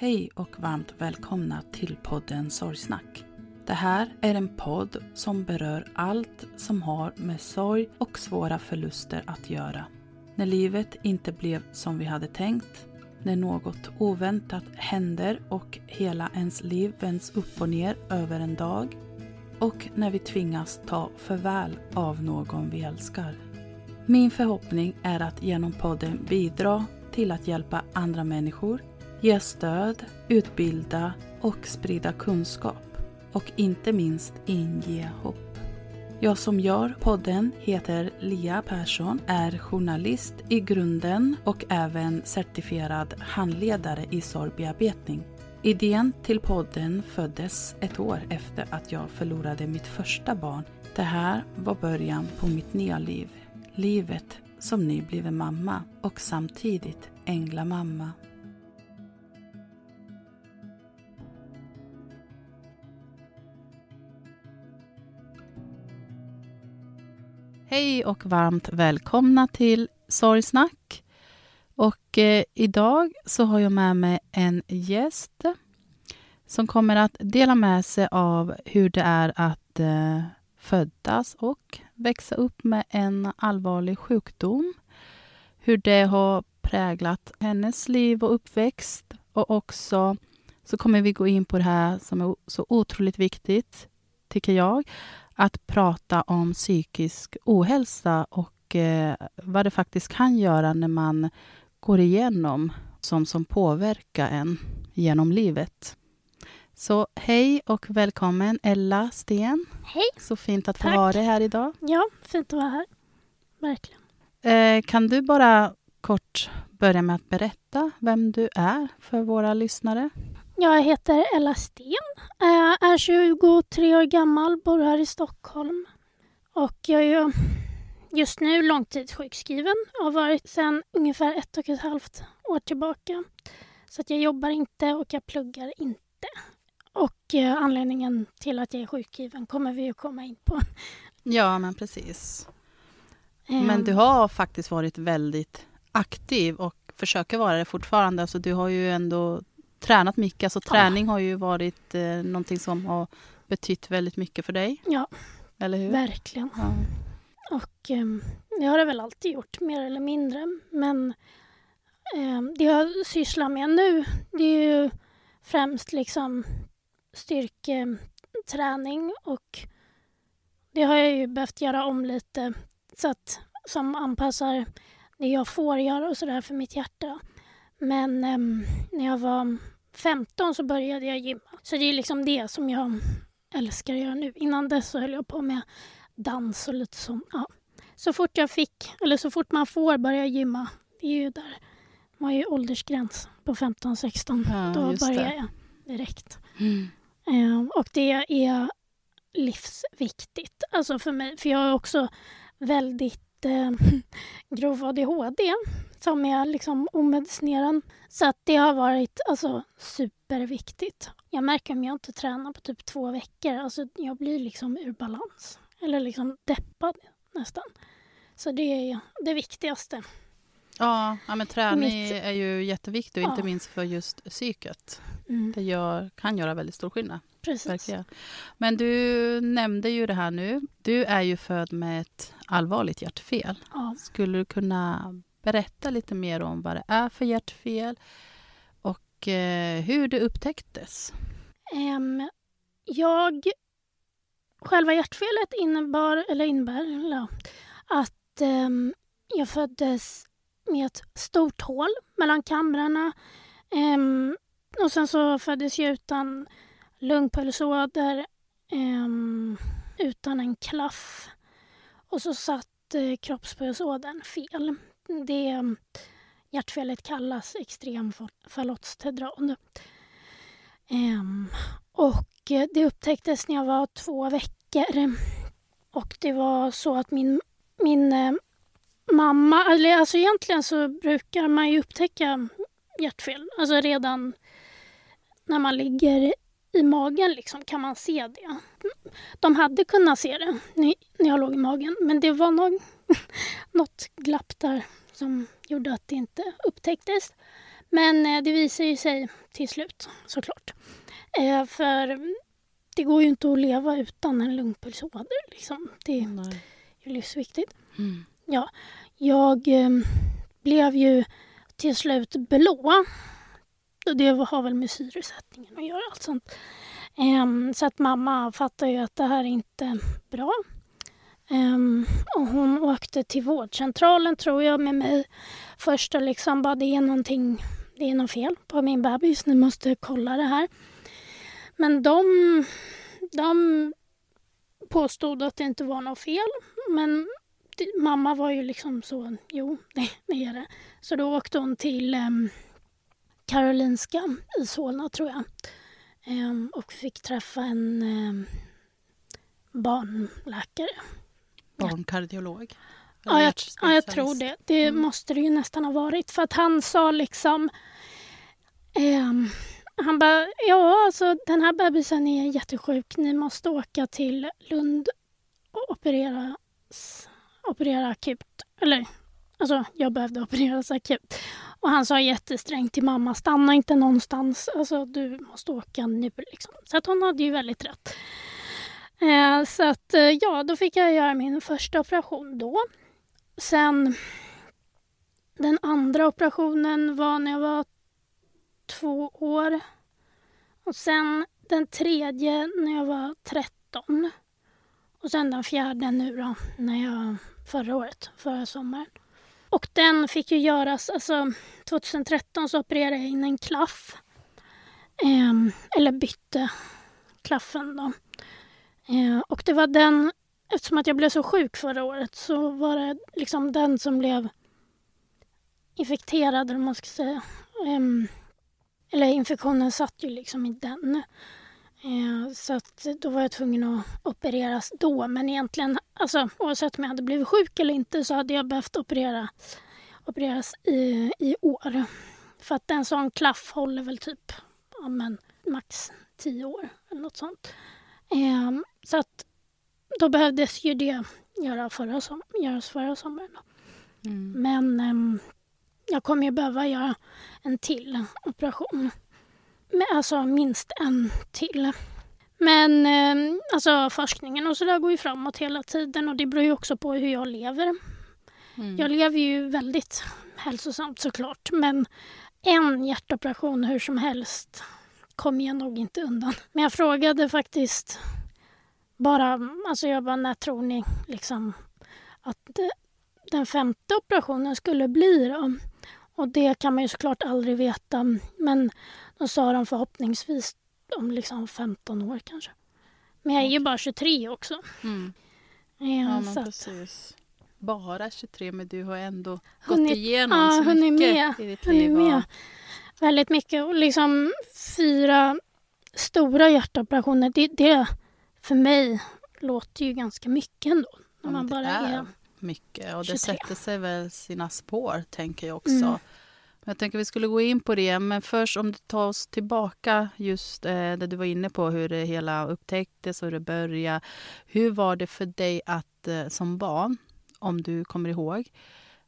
Hej och varmt välkomna till podden Sorgsnack. Det här är en podd som berör allt som har med sorg och svåra förluster att göra. När livet inte blev som vi hade tänkt, när något oväntat händer och hela ens liv vänds upp och ner över en dag och när vi tvingas ta förväl av någon vi älskar. Min förhoppning är att genom podden bidra till att hjälpa andra människor ge stöd, utbilda och sprida kunskap och inte minst inge hopp. Jag som gör podden heter Lia Persson, är journalist i grunden och även certifierad handledare i sorgbearbetning. Idén till podden föddes ett år efter att jag förlorade mitt första barn. Det här var början på mitt nya liv. Livet som nybliven mamma och samtidigt änglamamma. Hej och varmt välkomna till Sorgsnack. Och eh, idag så har jag med mig en gäst som kommer att dela med sig av hur det är att eh, födas och växa upp med en allvarlig sjukdom. Hur det har präglat hennes liv och uppväxt. Och också så kommer vi gå in på det här som är så otroligt viktigt, tycker jag att prata om psykisk ohälsa och eh, vad det faktiskt kan göra när man går igenom som, som påverkar en genom livet. Så hej och välkommen Ella Sten. Hej. Så fint att få Tack. ha dig här idag. Ja, fint att vara här. Verkligen. Eh, kan du bara kort börja med att berätta vem du är för våra lyssnare? Jag heter Ella Sten, eh, är 23 år gammal, bor här i Stockholm. Och jag är ju just nu långtidssjukskriven och har varit sedan ungefär ett och ett halvt år tillbaka. Så att jag jobbar inte och jag pluggar inte. Och eh, anledningen till att jag är sjukskriven kommer vi ju komma in på. Ja, men precis. Eh, Men du har faktiskt varit väldigt aktiv och försöker vara det fortfarande. Alltså, du har ju ändå tränat mycket. Alltså, träning har ju varit eh, någonting som har betytt väldigt mycket för dig. Ja, Eller hur? verkligen. Ja. Och eh, det har det väl alltid gjort, mer eller mindre. Men eh, det jag sysslar med nu, det är ju främst liksom styrketräning och det har jag ju behövt göra om lite så att som anpassar det jag får göra och sådär för mitt hjärta. Men ehm, när jag var 15 så började jag gymma. Så det är liksom det som jag älskar att göra nu. Innan dess så höll jag på med dans och lite sånt. Ja. Så fort jag fick, eller så fort man får börja gymma, det är ju där. Man har ju åldersgräns på på 15-16. Ja, Då började det. jag direkt. Mm. Eh, och det är livsviktigt alltså för mig. För jag har också väldigt eh, grov ADHD som är liksom omedicinerad. Så att det har varit alltså, superviktigt. Jag märker om jag inte tränar på typ två veckor, alltså jag blir liksom ur balans. Eller liksom deppad nästan. Så det är det viktigaste. Ja, ja, men träning Mitt- är ju jätteviktigt, och inte Ja. minst för just psyket. Mm, Det gör, kan göra väldigt stor skillnad. precis. Verkligen. Men du nämnde ju det här nu. Du är ju född med ett allvarligt hjärtfel. Ja. Skulle du kunna berätta lite mer om vad det är för hjärtfel och eh, hur det upptäcktes? Ehm, jag... Själva hjärtfelet innebar, eller innebär eller, att ehm, jag föddes med ett stort hål mellan kamrarna. Ehm, och sen så föddes jag utan lungpulsåder, ehm, utan en klaff. Och så satt eh, kroppspulsådern fel. Det hjärtfelet kallas extrem fallottstedrad. Ehm, och eh, det upptäcktes när jag var två veckor. Och det var så att min, min eh, mamma, eller alltså egentligen så brukar man ju upptäcka hjärtfel. Alltså redan när man ligger i magen liksom kan man se det. De hade kunnat se det när jag låg i magen men det var nog något glapp där som gjorde att det inte upptäcktes. Men eh, det visar ju sig till slut såklart. Eh, för det går ju inte att leva utan en lungpulsåder. Liksom. Det är Nej. ju livsviktigt. Mm. Jag eh, blev ju till slut blå. Och det har väl med syresättningen att göra. Allt sånt. Um, så att mamma fattar ju att det här är inte bra. Um, och hon åkte till vårdcentralen tror jag med mig först och liksom bara det är någonting, det är något fel på min bebis, ni måste kolla det här. Men de, de påstod att det inte var något fel. Men det, mamma var ju liksom så, jo det, det är det. Så då åkte hon till um, Karolinska i Solna tror jag. Em, och fick träffa en em, barnläkare. Barnkardiolog? Ja, jag, ja, jag tror det. Det Mm. måste det ju nästan ha varit. För att han sa liksom... ehm, han bara, ja alltså den här bebisen är jättesjuk. Ni måste åka till Lund och opereras, operera akut. Eller, alltså jag behövde opereras akut. Och han sa jättesträngt till mamma, stanna inte någonstans. Alltså du måste åka nu liksom. Så att hon hade ju väldigt rätt. Eh, så att eh, ja, då fick jag göra min första operation då. Sen den andra operationen var när jag var två år. Och sen den tredje när jag var 13. Och sen den fjärde nu då, när jag, förra året, förra sommaren. Och den fick ju göras, alltså 2013 så opererade jag in en klaff. Ehm, eller bytte klaffen då. Eh, och det var den, eftersom att jag blev så sjuk förra året så var det liksom den som blev infekterad, eller man ska säga. Ehm, eller infektionen satt ju liksom i den. Eh, så att då var jag tvungen att opereras då. Men egentligen, alltså, oavsett om jag hade blivit sjuk eller inte så hade jag behövt operera, opereras i, i år. För att en sån klaff håller väl typ ja, men, max tio år eller något sånt. Ehm, så att då behövdes ju det göra förra som, göras förra sommaren. Mm. Men ehm, jag kommer ju behöva göra en till operation. Alltså minst en till. Men ehm, alltså forskningen och så där går ju framåt hela tiden och det beror ju också på hur jag lever. Mm. Jag lever ju väldigt hälsosamt såklart men en hjärtoperation hur som helst kommer jag nog inte undan. Men jag frågade faktiskt bara, alltså jag bara när tror ni liksom att eh, den femte operationen skulle bli då? Och det kan man ju såklart aldrig veta men då sa de förhoppningsvis om liksom 15 år kanske. Men jag är ju bara 23 också. Mm. Ja, Ja, men precis. Bara 23, men du har ändå Hunnit- gått igenom ja, så mycket med, i ditt liv. med. Och, väldigt mycket. Och liksom fyra stora hjärtoperationer, det, det för mig låter ju ganska mycket ändå. När Ja, man bara är är... mycket och det 23. sätter sig väl sina spår, tänker jag också. Mm. Jag tänker vi skulle gå in på det, men först om du tar oss tillbaka just eh, det du var inne på, hur det hela upptäcktes och hur det började. Hur var det för dig att eh, som barn, om du kommer ihåg,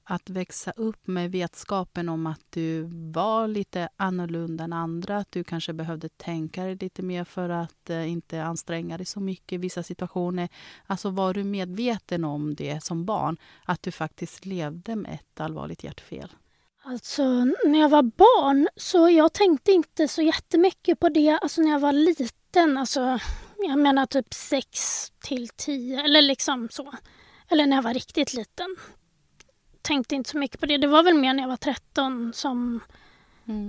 att växa upp med vetskapen om att du var lite annorlunda än andra, att du kanske behövde tänka dig lite mer för att eh, inte anstränga dig så mycket i vissa situationer. Alltså var du medveten om det som barn, att du faktiskt levde med ett allvarligt hjärtfel? Alltså när jag var barn så jag tänkte inte så jättemycket på det. Alltså när jag var liten, alltså jag menar typ 6 till 10 eller liksom så. Eller när jag var riktigt liten. Tänkte inte så mycket på det. Det var väl mer när jag var 13 som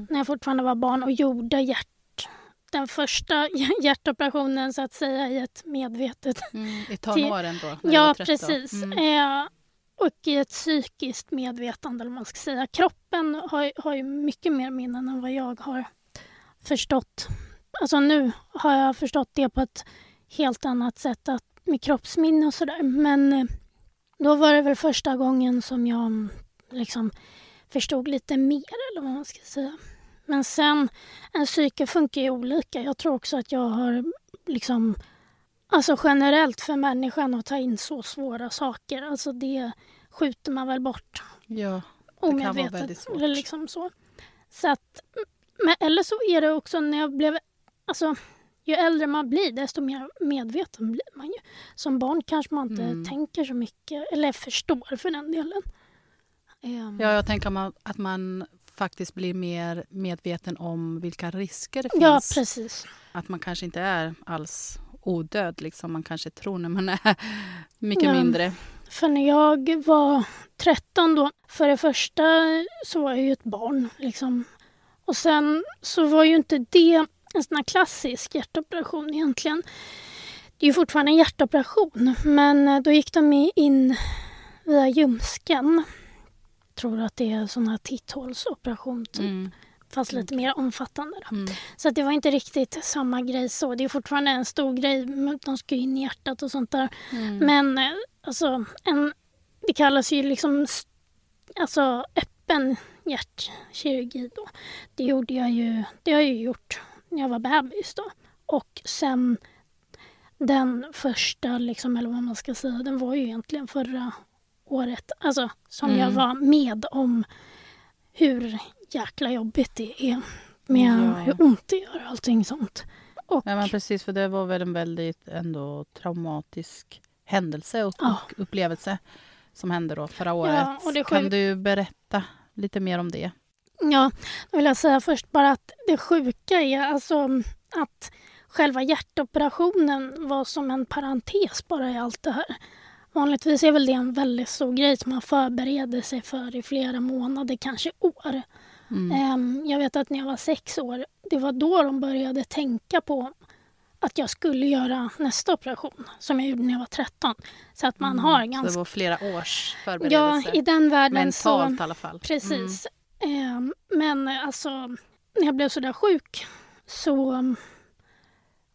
när jag fortfarande var barn och gjorde hjärt, den första hjärtoperationen så att säga i ett medvetet Mm, I tonåren då? Ja, var 13. precis. Mm. Eh, och i ett psykiskt medvetande, eller man ska säga. Kroppen har, har ju mycket mer minnen än vad jag har förstått. Alltså nu har jag förstått det på ett helt annat sätt, att, med kroppsminne och sådär. Men eh, då var det väl första gången som jag mm, liksom förstod lite mer, eller vad man ska säga. Men sen, en psyke funkar ju olika. Jag tror också att jag har liksom Alltså generellt för människan att ta in så svåra saker, alltså det skjuter man väl bort Ja, vara omedvetet. väldigt svårt. Eller liksom så. så att, men, eller så är det också när jag blev... Alltså, ju äldre man blir desto mer medveten blir man ju. Som barn kanske man inte Mm. tänker så mycket, eller förstår för den delen. Ehm, ja jag tänker man, att man faktiskt blir mer medveten om vilka risker det finns. ja, precis. Att man kanske inte är alls odöd, liksom man kanske tror när man är mycket Ja. mindre. För när jag var 13 då, för det första så var jag ju ett barn. Liksom. Och sen så var ju inte det en sån här klassisk hjärtoperation egentligen. Det är ju fortfarande en hjärtoperation, men eh, då gick de in via ljumsken. Tror att det är en sån här titthålsoperation, typ. Mm. Fast lite mer omfattande. Mm. Så att det var inte riktigt samma grej så. Det är fortfarande en stor grej, de ska ju in i hjärtat och sånt där. Mm. Men eh, alltså, en, det kallas ju liksom alltså, öppen hjärtkirurgi då. Det gjorde jag ju, det har jag ju gjort när jag var bebis då. Och sen den första, liksom, eller vad man ska säga, den var ju egentligen förra året. Alltså som jag Mm. var med om hur jäkla jobbigt det är med Ja. hur ont det gör och allting sånt. Och, Ja, men precis, för det var väl en väldigt ändå traumatisk händelse och, Ja. och upplevelse som hände då förra året. Ja, och det kan du berätta lite mer om det? Ja, då vill jag säga först bara att det sjuka är alltså att själva hjärtoperationen var som en parentes bara i allt det här. Vanligtvis är väl det en väldigt stor grej som man förbereder sig för i flera månader, kanske år. Mm. Ehm, Jag vet att när jag var sex år, det var då de började tänka på att jag skulle göra nästa operation som jag gjorde när jag var 13. Så att man har Mm. Så ganska... det var flera års Ja, förberedelse. i den världen så... Mentalt i alla fall. Precis. Ehm, men alltså, när jag blev så där sjuk så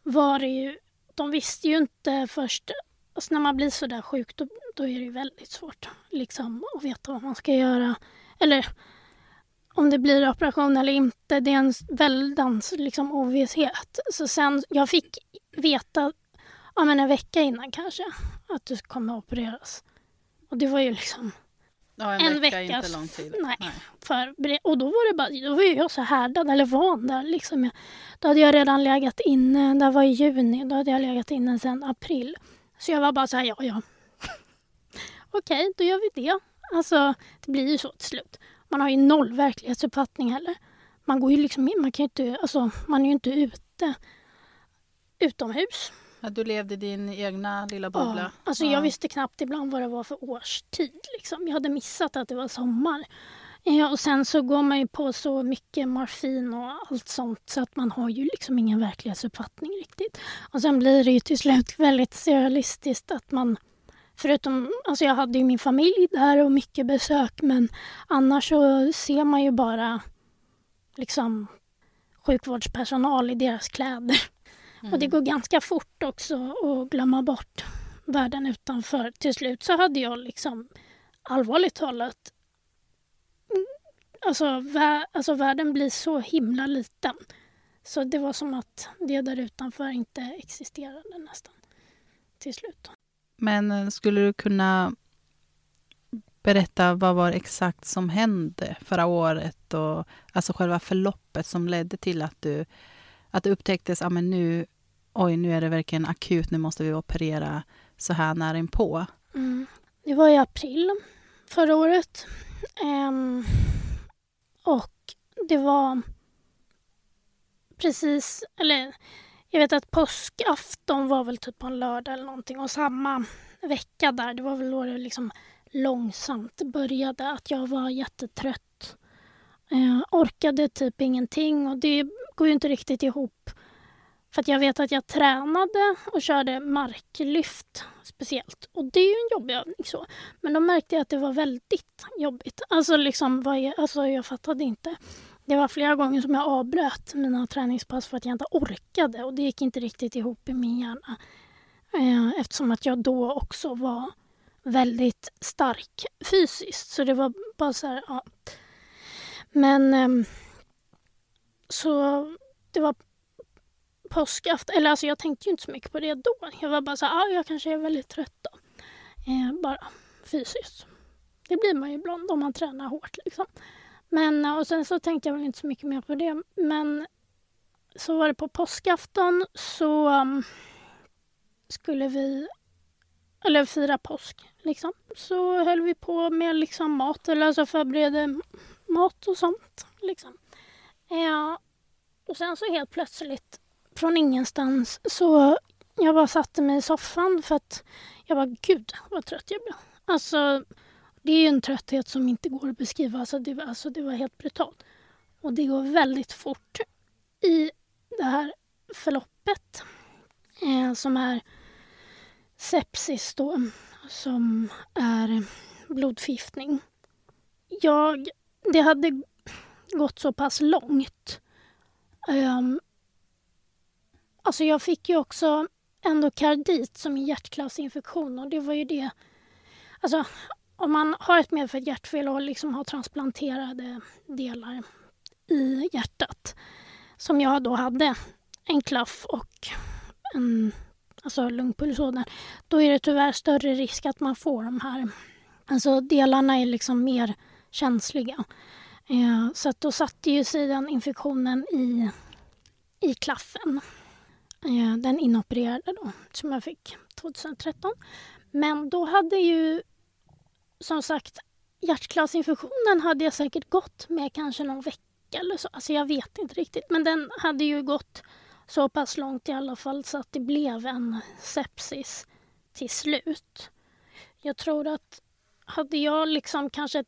var det ju... De visste ju inte först... Alltså när man blir så där sjuk då, då är det ju väldigt svårt liksom, att veta vad man ska göra. Eller om det blir operation eller inte. Det är en väldans liksom, ovisshet. Så sen, jag fick veta ja, men en vecka innan kanske att du kommer att opereras. Och det var ju liksom... Ja, en, En vecka är veckas- inte lång tid. nej. förbered- Och då var det bara, då var jag så härdad eller van där liksom. Jag, då hade jag redan legat inne, det var i juni, då hade jag legat inne sedan april. Så jag var bara så här, ja ja. Okej, då gör vi det. Alltså, det blir ju så till slut. Man har ju noll verklighetsuppfattning heller. Man går ju liksom in, man kan ju inte, alltså man är ju inte ute utomhus. Ja, du levde i din egna lilla bubbla. Ja, alltså Ja. Jag visste knappt ibland vad det var för årstid. Liksom. Jag hade missat att det var sommar. Ja, och sen så går man ju på så mycket morfin och allt sånt så att man har ju liksom ingen verklighetsuppfattning riktigt. Och sen blir det ju till slut väldigt surrealistiskt att man Förutom, alltså jag hade ju min familj där och mycket besök men annars så ser man ju bara liksom sjukvårdspersonal i deras kläder. Mm. Och det går ganska fort också att glömma bort världen utanför. Till slut så hade jag liksom allvarligt talat Alltså, vä alltså världen blir så himla liten. Så det var som att det där utanför inte existerade nästan till slut. Men eh, skulle du kunna berätta vad var exakt som hände förra året och alltså själva förloppet som ledde till att du, att det upptäcktes att ah, nu, oj, nu är det verkligen akut, nu måste vi operera så här nära inpå? Mm. Det var i april förra året. Um, och det var precis, eller jag vet att påskafton var väl typ på en lördag eller någonting och samma vecka där, det var väl då det liksom långsamt började att jag var jättetrött. Jag orkade typ ingenting och det går ju inte riktigt ihop. För att jag vet att jag tränade och körde marklyft speciellt. Och det är ju en jobbig övning så. Men då märkte jag att det var väldigt jobbigt. Alltså liksom, vad jag, alltså jag fattade inte. Det var flera gånger som jag avbröt mina träningspass för att jag inte orkade och det gick inte riktigt ihop i min hjärna. Eh, eftersom att jag då också var väldigt stark fysiskt. Så det var bara så här, ja. Men ehm, så det var påskafton, eller alltså jag tänkte ju inte så mycket på det då. Jag var bara så här, ja, jag kanske är väldigt trött då. Eh, bara fysiskt. Det blir man ju ibland om man tränar hårt liksom. Men och sen så tänkte jag väl inte så mycket mer på det. Men så var det på påskafton så um, skulle vi eller fira påsk liksom. Så höll vi på med liksom mat eller alltså förberedde mat och sånt liksom. Ja, och sen så helt plötsligt från ingenstans så jag bara satte mig i soffan för att jag var gud vad trött jag blev. Alltså det är ju en trötthet som inte går att beskriva. Alltså det, alltså det var helt brutalt. Och det går väldigt fort i det här förloppet eh, som är sepsis då, som är blodförgiftning. Jag, det hade gått så pass långt. Um, alltså jag fick ju också endokardit som är hjärtklassinfektion och det var ju det. Alltså om man har ett medfött hjärtfel och liksom har transplanterade delar i hjärtat som jag då hade, en klaff och en alltså lungpulsådern, då är det tyvärr större risk att man får de här... Alltså delarna är liksom mer känsliga. Eh, så att då satte ju sig den infektionen i, i klaffen. Eh, den inopererade då, som jag fick 2013. Men då hade ju som sagt, hjärtklassinfektionen hade jag säkert gått med kanske någon vecka eller så. Alltså jag vet inte riktigt. Men den hade ju gått så pass långt i alla fall så att det blev en sepsis till slut. Jag tror att hade jag liksom kanske...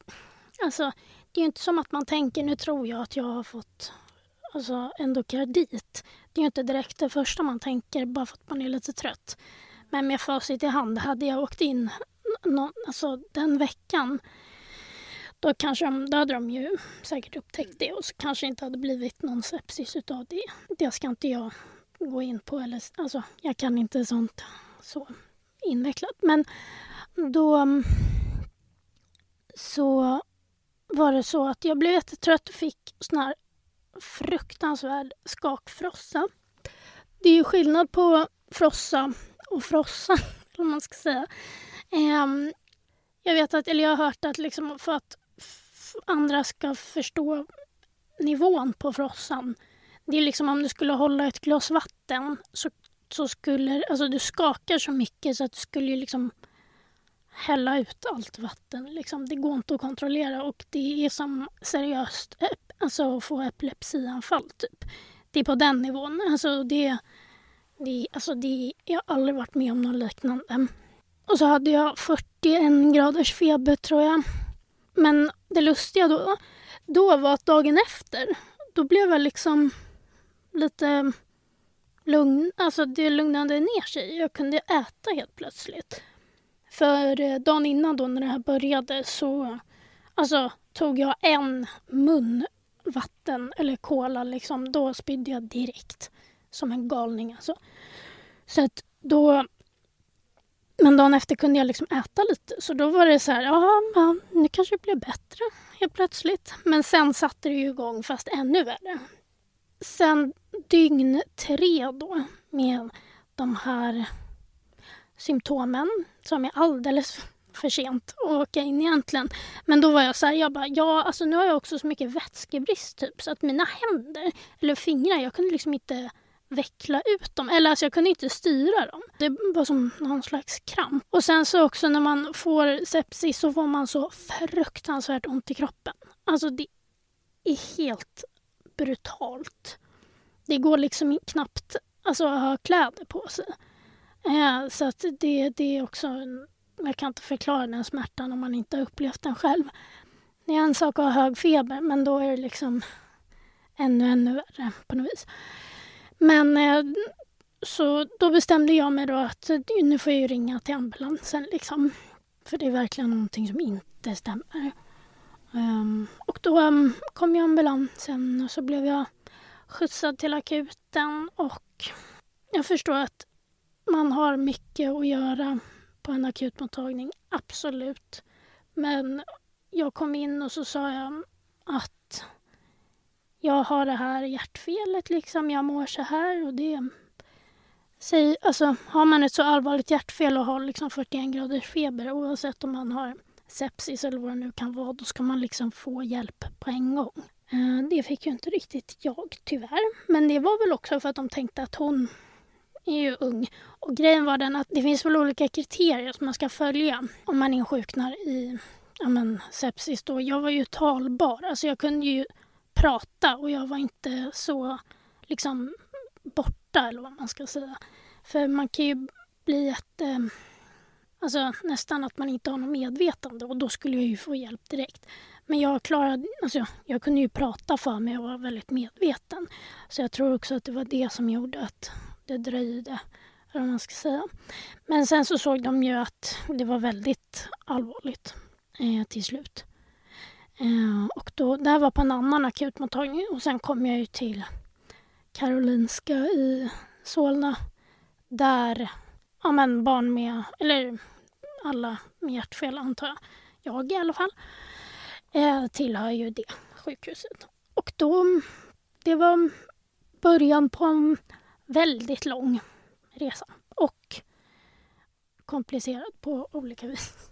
Alltså, det är ju inte som att man tänker nu tror jag att jag har fått alltså, endokardit. Det är ju inte direkt det första man tänker bara för att man är lite trött. Men med facit i hand, hade jag åkt in någon, alltså den veckan då, kanske de, då hade de ju säkert upptäckt det och så kanske inte hade blivit någon sepsis utav det. Det ska inte jag gå in på. Eller, alltså, jag kan inte sånt så invecklat. Men då mm, så var det så att jag blev jättetrött och fick sån här fruktansvärd skakfrossa. Det är ju skillnad på frossa och frossa, om man ska säga. Um, jag vet att, eller jag har hört att liksom för att andra ska förstå nivån på frossan. Det är liksom om du skulle hålla ett glas vatten så, så skulle, alltså du skakar så mycket så att du skulle liksom hälla ut allt vatten. Liksom. Det går inte att kontrollera och det är som seriöst alltså, att få epilepsianfall. Typ. Det är på den nivån. Alltså, det, det, alltså, det, jag har aldrig varit med om något liknande. Och så hade jag 41 graders feber tror jag. Men det lustiga då, då var att dagen efter, då blev jag liksom lite lugn, alltså det lugnade ner sig. Jag kunde äta helt plötsligt. För eh, dagen innan då när det här började så alltså, tog jag en mun vatten eller cola. liksom, då spydde jag direkt. Som en galning alltså. Så att då... Men dagen efter kunde jag liksom äta lite. Så då var det så här, ja, nu kanske det blev bättre helt plötsligt. Men sen satte det ju igång fast ännu värre. Sen dygn tre då med de här symptomen som är alldeles för sent att åka in egentligen. Men då var jag så här, jag bara, ja alltså nu har jag också så mycket vätskebrist typ så att mina händer eller fingrar, jag kunde liksom inte veckla ut dem. Eller alltså jag kunde inte styra dem. Det var som någon slags kramp. Och sen så också när man får sepsis så får man så fruktansvärt ont i kroppen. Alltså det är helt brutalt. Det går liksom knappt alltså, att ha kläder på sig. Eh, så att det, det är också... Jag kan inte förklara den smärtan om man inte har upplevt den själv. Det är en sak att ha hög feber, men då är det liksom ännu, ännu värre på något vis. Men eh, så då bestämde jag mig då att eh, nu får jag ringa till ambulansen liksom. För det är verkligen någonting som inte stämmer. Um, och då um, kom ju ambulansen och så blev jag skjutsad till akuten och jag förstår att man har mycket att göra på en akutmottagning, absolut. Men jag kom in och så sa jag att jag har det här hjärtfelet, liksom. jag mår så här och det... Säg, alltså, har man ett så allvarligt hjärtfel och har liksom 41 graders feber oavsett om man har sepsis eller vad det nu kan vara, då ska man liksom få hjälp på en gång. Eh, det fick ju inte riktigt jag, tyvärr. Men det var väl också för att de tänkte att hon är ju ung. Och grejen var den att det finns väl olika kriterier som man ska följa om man insjuknar i ja men, sepsis. Då. Jag var ju talbar, alltså jag kunde ju prata och jag var inte så liksom borta eller vad man ska säga. För man kan ju bli jätte... Alltså nästan att man inte har något medvetande och då skulle jag ju få hjälp direkt. Men jag klarade, alltså jag kunde ju prata för mig och var väldigt medveten. Så jag tror också att det var det som gjorde att det dröjde. Eller vad man ska säga. Men sen så såg de ju att det var väldigt allvarligt eh, till slut. Eh, och då, det här var på en annan akutmottagning och sen kom jag ju till Karolinska i Solna. Där ja, men barn med, eller alla med hjärtfel antar jag, jag i alla fall, eh, tillhör ju det sjukhuset. Och då, det var början på en väldigt lång resa och komplicerad på olika vis.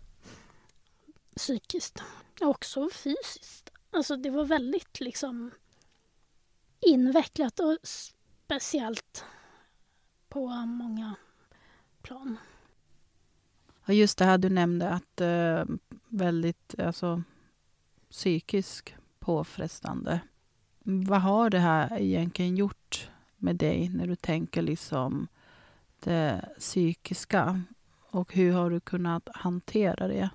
Psykiskt också fysiskt. Alltså det var väldigt liksom invecklat och speciellt på många plan. Och just det här du nämnde att eh, väldigt alltså, psykisk påfrestande. Vad har det här egentligen gjort med dig när du tänker liksom det psykiska? Och hur har du kunnat hantera det?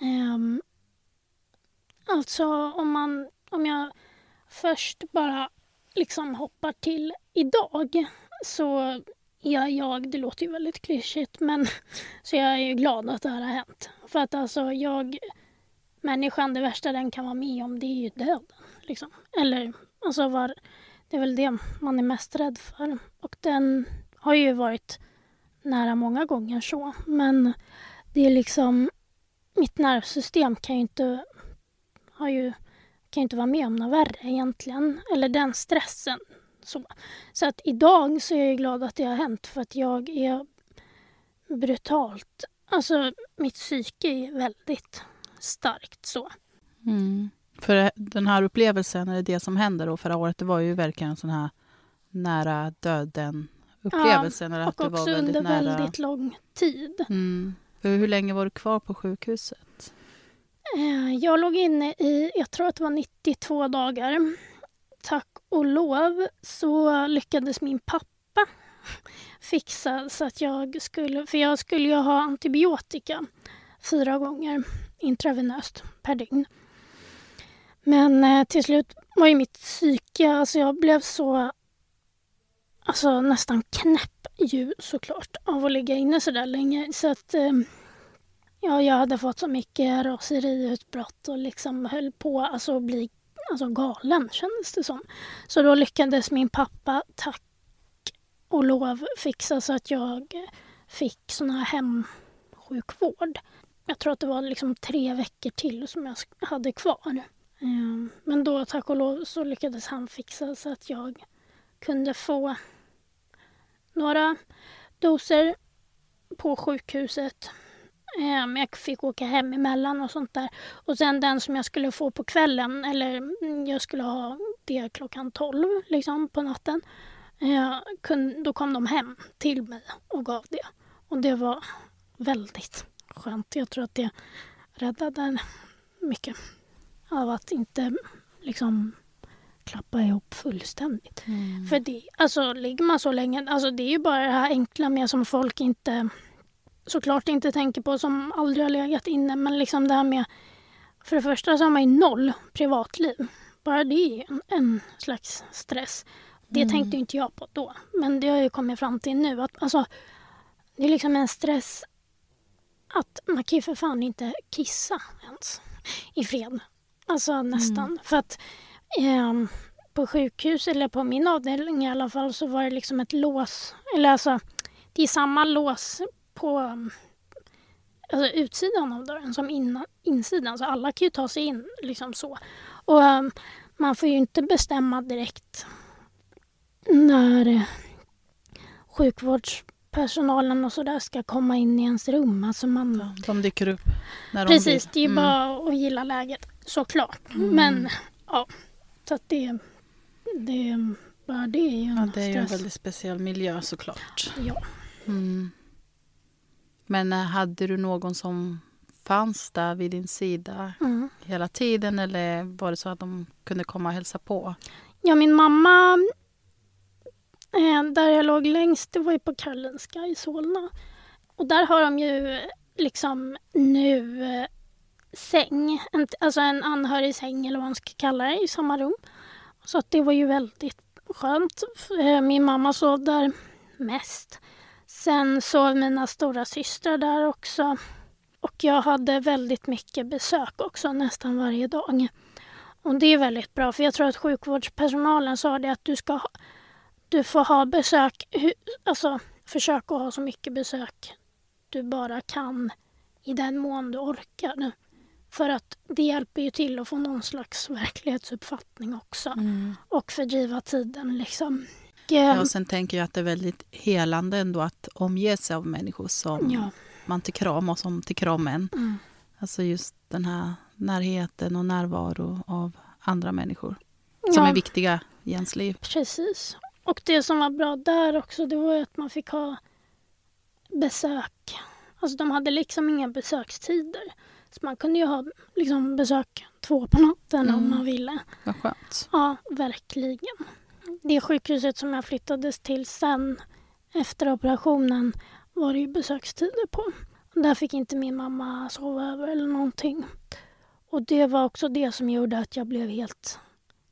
Um, alltså om man, om jag först bara liksom hoppar till idag så är jag, det låter ju väldigt klyschigt, men så jag är ju glad att det här har hänt. För att alltså jag, människan, det värsta den kan vara med om det är ju döden. Liksom. Eller alltså var, det är väl det man är mest rädd för. Och den har ju varit nära många gånger så. Men det är liksom, mitt nervsystem kan ju inte, har ju, kan ju inte vara med om något värre egentligen. Eller den stressen. Så, så att idag så är jag glad att det har hänt för att jag är brutalt, alltså mitt psyke är väldigt starkt så. Mm. För den här upplevelsen, eller det som hände då förra året, det var ju verkligen en sån här nära döden upplevelse. Ja, och också väldigt under nära... väldigt lång tid. Mm. Hur länge var du kvar på sjukhuset? Eh, jag låg inne i, jag tror att det var 92 dagar. Tack och lov så lyckades min pappa fixa så att jag skulle, för jag skulle ju ha antibiotika fyra gånger intravenöst per dygn. Men eh, till slut var ju mitt psyke, alltså jag blev så alltså nästan knäpp ju såklart av att ligga inne så där länge. Så att eh, ja, jag hade fått så mycket raseriutbrott och liksom höll på alltså, att bli alltså galen kändes det som. Så då lyckades min pappa, tack och lov, fixa så att jag fick sån här hemsjukvård. Jag tror att det var liksom tre veckor till som jag hade kvar. Ehm, men då tack och lov så lyckades han fixa så att jag kunde få några doser på sjukhuset. Men jag fick åka hem emellan och sånt där. Och sen den som jag skulle få på kvällen, eller jag skulle ha det klockan 12 liksom, på natten. Då kom de hem till mig och gav det. Och det var väldigt skönt. Jag tror att det räddade mycket av att inte liksom klappa ihop fullständigt. Mm. För det, alltså ligger man så länge, alltså det är ju bara det här enkla med som folk inte såklart inte tänker på som aldrig har legat inne men liksom det här med för det första så har man ju noll privatliv. Bara det är en, en slags stress. Det mm. tänkte inte jag på då. Men det har jag kommit fram till nu. Att, alltså, det är liksom en stress att man kan ju för fan inte kissa ens i fred. Alltså nästan. Mm. För att eh, på sjukhus, eller på min avdelning i alla fall, så var det liksom ett lås. Eller alltså, det är samma lås på alltså, utsidan av dörren som innan, insidan. Så alla kan ju ta sig in liksom så. Och um, man får ju inte bestämma direkt när eh, sjukvårdspersonalen och sådär ska komma in i ens rum. Alltså man... De dyker upp när de Precis, det är mm. bara att gilla läget såklart. Mm. Men ja, så att det, det, bara det är ju en ja, Det är ju en väldigt speciell miljö såklart. Ja. Mm. Men eh, hade du någon som fanns där vid din sida mm. hela tiden eller var det så att de kunde komma och hälsa på? Ja, min mamma, eh, där jag låg längst, det var ju på Karolinska i Solna. Och där har de ju liksom nu eh, säng, en, alltså en anhörig säng eller vad man ska kalla det, i samma rum. Så att det var ju väldigt skönt. Min mamma sov där mest. Sen sov mina stora systrar där också. Och jag hade väldigt mycket besök också, nästan varje dag. Och det är väldigt bra, för jag tror att sjukvårdspersonalen sa det att du ska du får ha besök, alltså försök att ha så mycket besök du bara kan i den mån du orkar. För att det hjälper ju till att få någon slags verklighetsuppfattning också. Mm. Och fördriva tiden liksom. Ja, och sen tänker jag att det är väldigt helande ändå att omge sig av människor som ja. man tycker om och som tycker om en. Mm. Alltså just den här närheten och närvaro av andra människor som ja. är viktiga i ens liv. Precis. Och det som var bra där också, det var att man fick ha besök. Alltså de hade liksom inga besökstider. Så man kunde ju ha liksom, besök två på natten mm. om man ville. Vad skönt. Ja, verkligen det sjukhuset som jag flyttades till sen efter operationen var det ju besökstider på. Där fick inte min mamma sova över eller någonting. Och det var också det som gjorde att jag blev helt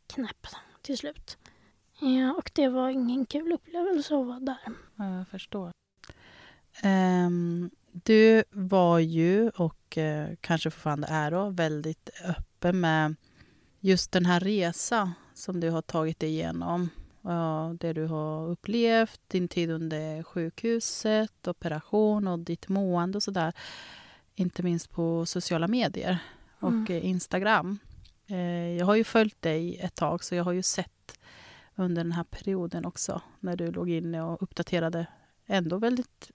knäpp till slut. Ja, och det var ingen kul upplevelse att vara där. Ja, jag förstår. Um, du var ju, och uh, kanske fortfarande är då, väldigt öppen med just den här resan som du har tagit dig igenom. Det du har upplevt, din tid under sjukhuset, operation och ditt mående och sådär. Inte minst på sociala medier och mm. Instagram. Eh, jag har ju följt dig ett tag, så jag har ju sett under den här perioden också när du låg inne och uppdaterade ändå väldigt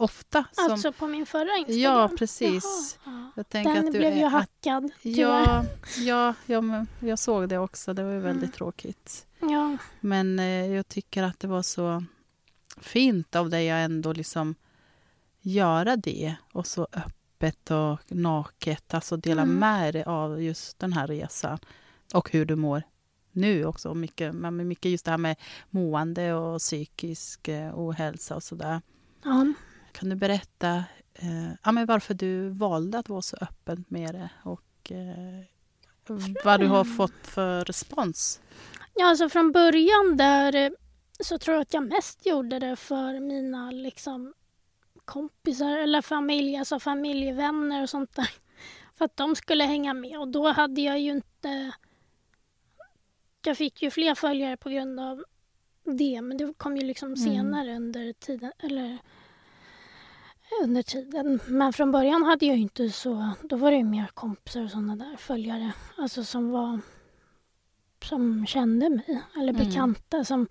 ofta. Som... Alltså på min förra Instagram? Ja, precis. Jag Den att du blev är... ju hackad, Ja, ja, ja men jag såg det också. Det var ju väldigt mm. tråkigt. Ja. Men eh, jag tycker att det var så fint av dig att ändå liksom göra det och så öppet och naket, alltså dela mm. med dig av just den här resan och hur du mår nu också. Mycket, mycket just det här med mående och psykisk eh, ohälsa och sådär. Ja. Kan du berätta eh, ja, men varför du valde att vara så öppen med det och eh, vad du har fått för respons? Ja, alltså från början där eh, så tror jag att jag mest gjorde det för mina liksom, kompisar eller familj, alltså familjevänner och sånt där. För att de skulle hänga med och då hade jag ju inte jag fick ju fler följare på grund av det. Men det kom ju liksom Mm. senare under tiden. Eller under tiden. Men från början hade jag inte så... Då var det ju mer kompisar och sådana där följare. Alltså som var... Som kände mig. Eller Mm. bekanta som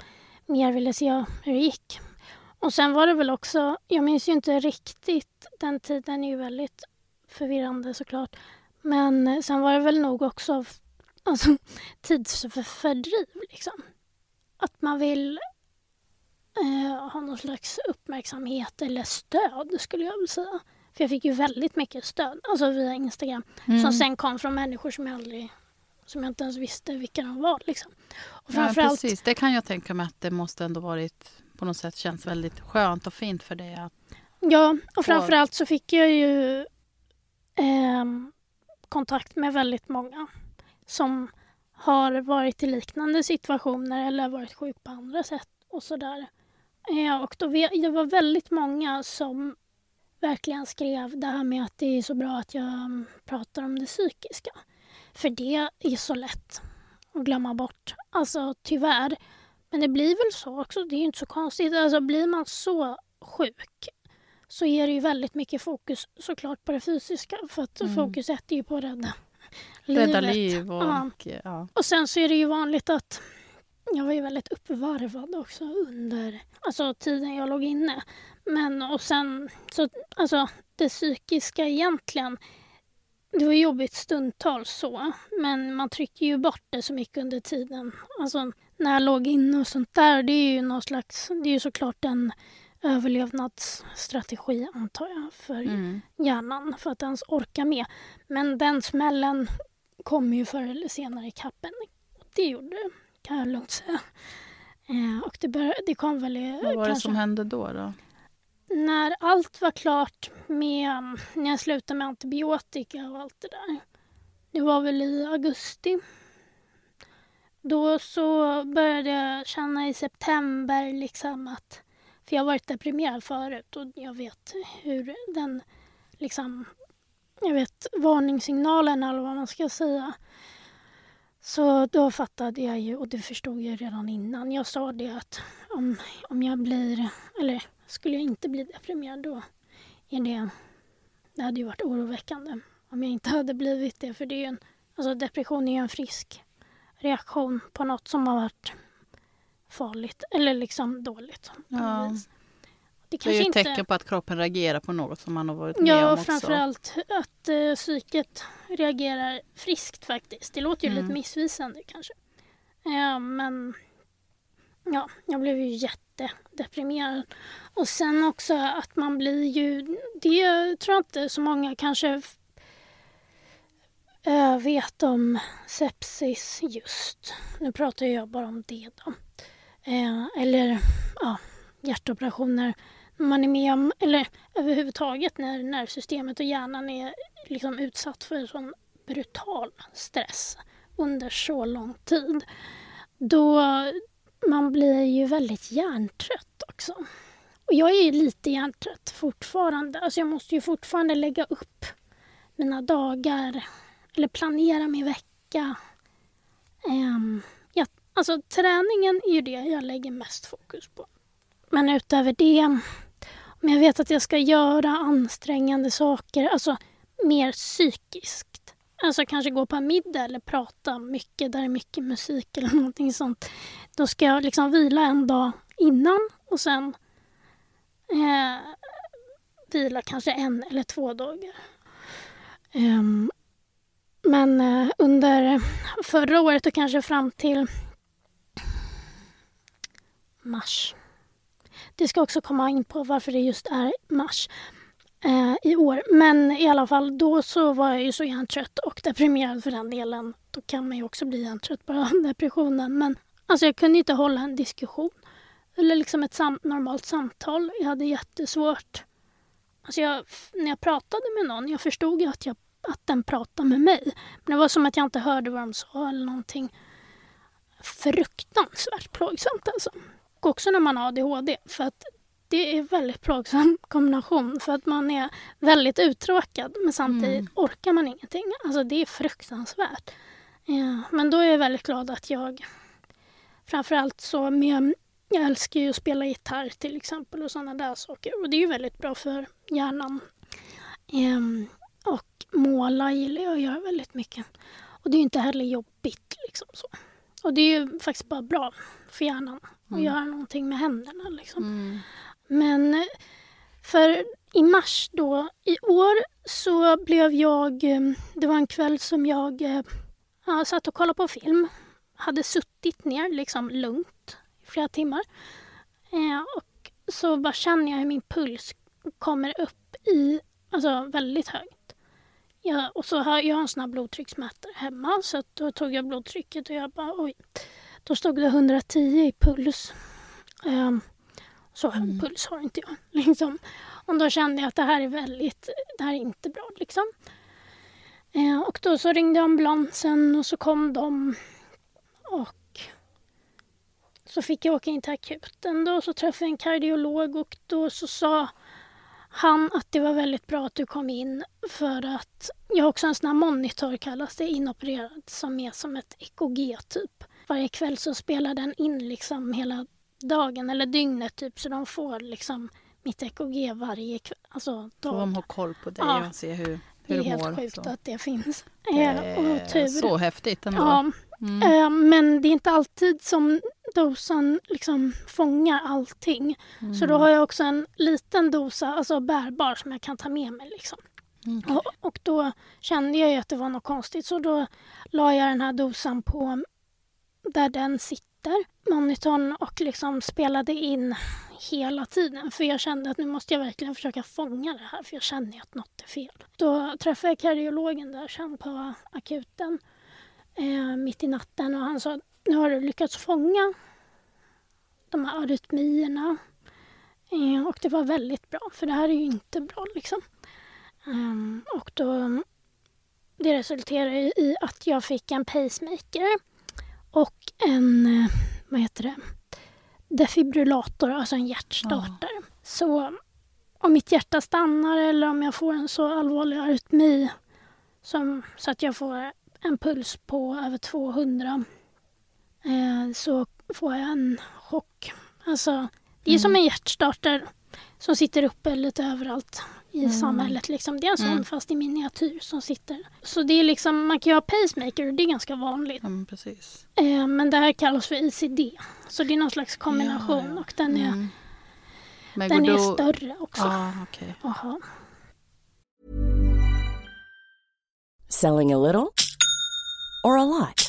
mer ville se hur det gick. Och sen var det väl också... Jag minns ju inte riktigt. Den tiden är ju väldigt förvirrande såklart. Men sen var det väl nog också alltså, tidsfördriv. Liksom. Att man vill eh, ha någon slags uppmärksamhet eller stöd skulle jag vilja säga. För jag fick ju väldigt mycket stöd, alltså via Instagram. Mm. Som sen kom från människor som jag aldrig som jag inte ens visste vilka de var. Liksom. Och Ja, precis. Det kan jag tänka mig att det måste ändå varit på något sätt känns väldigt skönt och fint för dig. Att, ja, och framförallt så fick jag ju ehm, kontakt med väldigt många som har varit i liknande situationer eller varit sjuk på andra sätt och sådär. Eh, och då det var väldigt många som verkligen skrev det här med att det är så bra att jag mm, pratar om det psykiska. För det är så lätt att glömma bort. Alltså tyvärr. Men det blir väl så också. Det är ju inte så konstigt. Alltså blir man så sjuk så är det ju väldigt mycket fokus såklart på det fysiska. För att Mm. fokuset är ju på att rädda rädda livet. liv och... Ja. Och sen så är det ju vanligt att jag var ju väldigt uppvarvad också under alltså, tiden jag låg inne. Men och sen så alltså det psykiska egentligen. Det var jobbigt stundtals så, men man trycker ju bort det så mycket under tiden. Alltså när jag låg inne och sånt där, det är ju någon slags, det är ju såklart en överlevnadsstrategi antar jag för Mm. hjärnan för att ens orka med. Men den smällen kommer ju förr eller senare i kappen. Det gjorde det, kan jag lugnt säga. Eh, och det, bör, det kom väl i, Vad var det kanske som hände då? då? när allt var klart med när jag slutade med antibiotika och allt det där. Det var väl i augusti. Då så började jag känna i september liksom att för jag har varit deprimerad förut och jag vet hur den liksom jag vet varningssignalen eller vad man ska säga. Så då fattade jag ju och det förstod jag redan innan. Jag sa det att om, om jag blir eller skulle jag inte bli deprimerad då är det, det hade ju varit oroväckande om jag inte hade blivit det. För det är ju en, alltså depression är ju en frisk reaktion på något som har varit farligt eller liksom dåligt. Ja. vis. Det Det är ju kanske ett inte... tecken på att kroppen reagerar på något som man har varit med om Ja, också. och framförallt att uh, psyket reagerar friskt faktiskt. Det låter ju Mm. lite missvisande kanske. Ja, men ja, jag blev ju jättedeprimerad. Och sen också att man blir ju... Det tror jag inte så många kanske uh, vet om sepsis just. Nu pratar jag bara om det då. Eh, eller ja, hjärtoperationer man är med om, eller överhuvudtaget när nervsystemet och hjärnan är liksom utsatt för sån brutal stress under så lång tid. Då man blir ju väldigt hjärntrött också. Och jag är ju lite hjärntrött fortfarande. Alltså jag måste ju fortfarande lägga upp mina dagar eller planera min vecka. Ehm, um, jag, alltså träningen är ju det jag lägger mest fokus på. Men utöver det, men jag vet att jag ska göra ansträngande saker, alltså mer psykiskt. Alltså kanske gå på en middag eller prata mycket där det är mycket musik eller någonting sånt. Då ska jag liksom vila en dag innan och sen eh, vila kanske en eller två dagar. Um, men eh, under förra året och kanske fram till mars. Det ska också komma in på varför det just är mars eh, i år. Men i alla fall, då så var jag ju så hjärntrött och deprimerad för den delen. Då kan man ju också bli hjärntrött bara av depressionen. Men alltså jag kunde inte hålla en diskussion. Eller liksom ett sam- normalt samtal. Jag hade jättesvårt. Alltså jag, när jag pratade med någon, jag förstod ju att, jag, att den pratade med mig. Men det var som att jag inte hörde vad de sa eller någonting. Fruktansvärt plågsamt alltså. Och också när man har ADHD. För att det är en väldigt plågsam kombination. För att man är väldigt uttråkad men samtidigt Mm. orkar man ingenting. Alltså det är fruktansvärt. Ja, men då är jag väldigt glad att jag framförallt så med, jag älskar ju att spela gitarr till exempel och sådana där saker. Och det är ju väldigt bra för hjärnan. Ehm, och måla gillar jag att göra väldigt mycket. Och det är ju inte heller jobbigt liksom så. Och det är ju faktiskt bara bra för hjärnan att Mm. göra någonting med händerna liksom. Mm. Men eh, för i mars då i år så blev jag... eh, Det var en kväll som jag eh, ja, satt och kollade på film. Hade suttit ner liksom lugnt i flera timmar. Eh, och så bara känner jag hur min puls kommer upp i, alltså väldigt högt. Ja, och så har jag en sån här blodtrycksmätare hemma så att då tog jag blodtrycket och jag bara oj. Då stod det 110 i puls. Ehm, så hög puls har inte jag. Liksom. Och då kände jag att det här är väldigt, det här är inte bra liksom. Eh, och då så ringde ambulansen och så kom de och så fick jag åka in till akuten då så träffade jag en kardiolog och då så sa han att det var väldigt bra att du kom in för att jag har också en sån här monitor kallas det inopererad som är som ett EKG typ. Varje kväll så spelar den in liksom hela dagen eller dygnet typ så de får liksom mitt EKG varje kväll. Alltså Så dag. de har koll på dig Ja. och ser hur, Det hur är du helt mår. sjukt så. att det finns. Det Eh, är så häftigt ändå. Ja, Mm. eh, men det är inte alltid som dosan liksom fångar allting. Så då Mm. har jag också en liten dosa, alltså bärbar, som jag kan ta med mig. Liksom. Mm. Och, och då kände jag att det var något konstigt så då la jag den här dosan på där den sitter, monitorn och liksom spelade in hela tiden. För jag kände att nu måste jag verkligen försöka fånga det här för jag känner att något är fel. Då träffade jag kardiologen där sen på akuten eh, mitt i natten och han sa nu har du lyckats fånga de här arytmierna. Eh, och det var väldigt bra för det här är ju inte bra liksom. Eh, och då, det resulterade i att jag fick en pacemaker och en, eh, vad heter det, defibrillator, alltså en hjärtstartare. Så om mitt hjärta stannar eller om jag får en så allvarlig arytmi som, så att jag får en puls på över 200 eh, så får jag en chock. Alltså, det är som en hjärtstartare som sitter uppe lite överallt i samhället. Liksom. Det är en sån Mm. fast i miniatyr som sitter. Så det är liksom, man kan ju ha pacemaker och det är ganska vanligt. Men precis. Eh, men det här kallas för ICD. Så det är någon slags kombination Ja, ja. och den är, Mm. Men den är då- större också. Ja, okej. Jaha. Selling a little or a lot?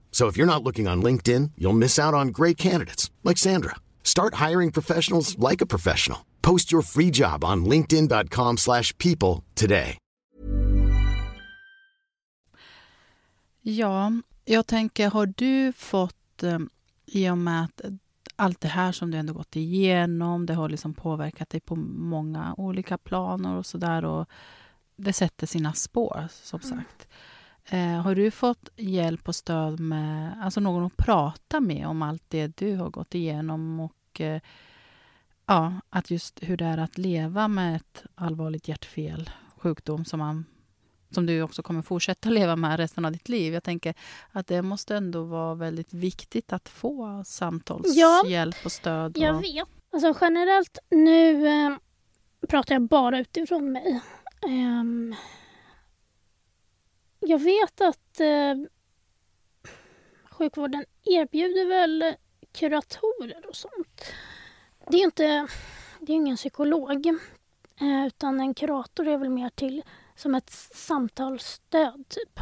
So if you're not looking on LinkedIn, you'll miss out on great candidates like Sandra. Start hiring professionals like a professional. Post your free job on linkedin.com/people slash people today. Ja, jag tänker, har du fått, eh, i och med att allt det här som du ändå gått igenom, det har liksom påverkat dig på många olika planer och sådär och det sätter sina spår, som sagt. Eh, har du fått hjälp och stöd med, alltså någon att prata med om allt det du har gått igenom och eh, ja, att just hur det är att leva med ett allvarligt hjärtfel, sjukdom som man som du också kommer fortsätta leva med resten av ditt liv. Jag tänker att det måste ändå vara väldigt viktigt att få samtalshjälp och stöd. Jag och, vet. Alltså generellt, nu eh, pratar jag bara utifrån mig. Ehm, jag vet att eh, sjukvården erbjuder väl kuratorer och sånt. Det är inte, det är ingen psykolog eh, utan en kurator är väl mer till som ett samtalsstöd typ.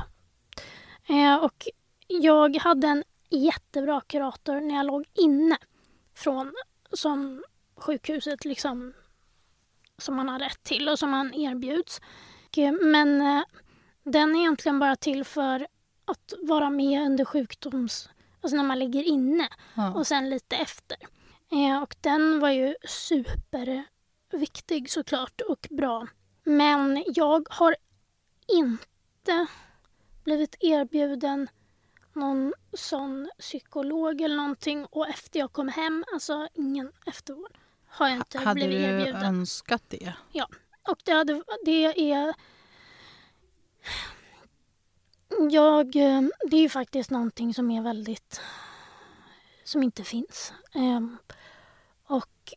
Eh, och jag hade en jättebra kurator när jag låg inne från som sjukhuset liksom som man har rätt till och som man erbjuds. Eh, men eh, den är egentligen bara till för att vara med under sjukdoms... Alltså när man ligger inne ja. och sen lite efter. Eh, och den var ju superviktig såklart och bra. Men jag har inte blivit erbjuden någon sån psykolog eller någonting och efter jag kom hem, alltså ingen eftervård, har jag inte hade blivit erbjuden. Hade du önskat det? Ja, och det, hade, det är... Jag, det är ju faktiskt någonting som är väldigt... som inte finns. Ehm, och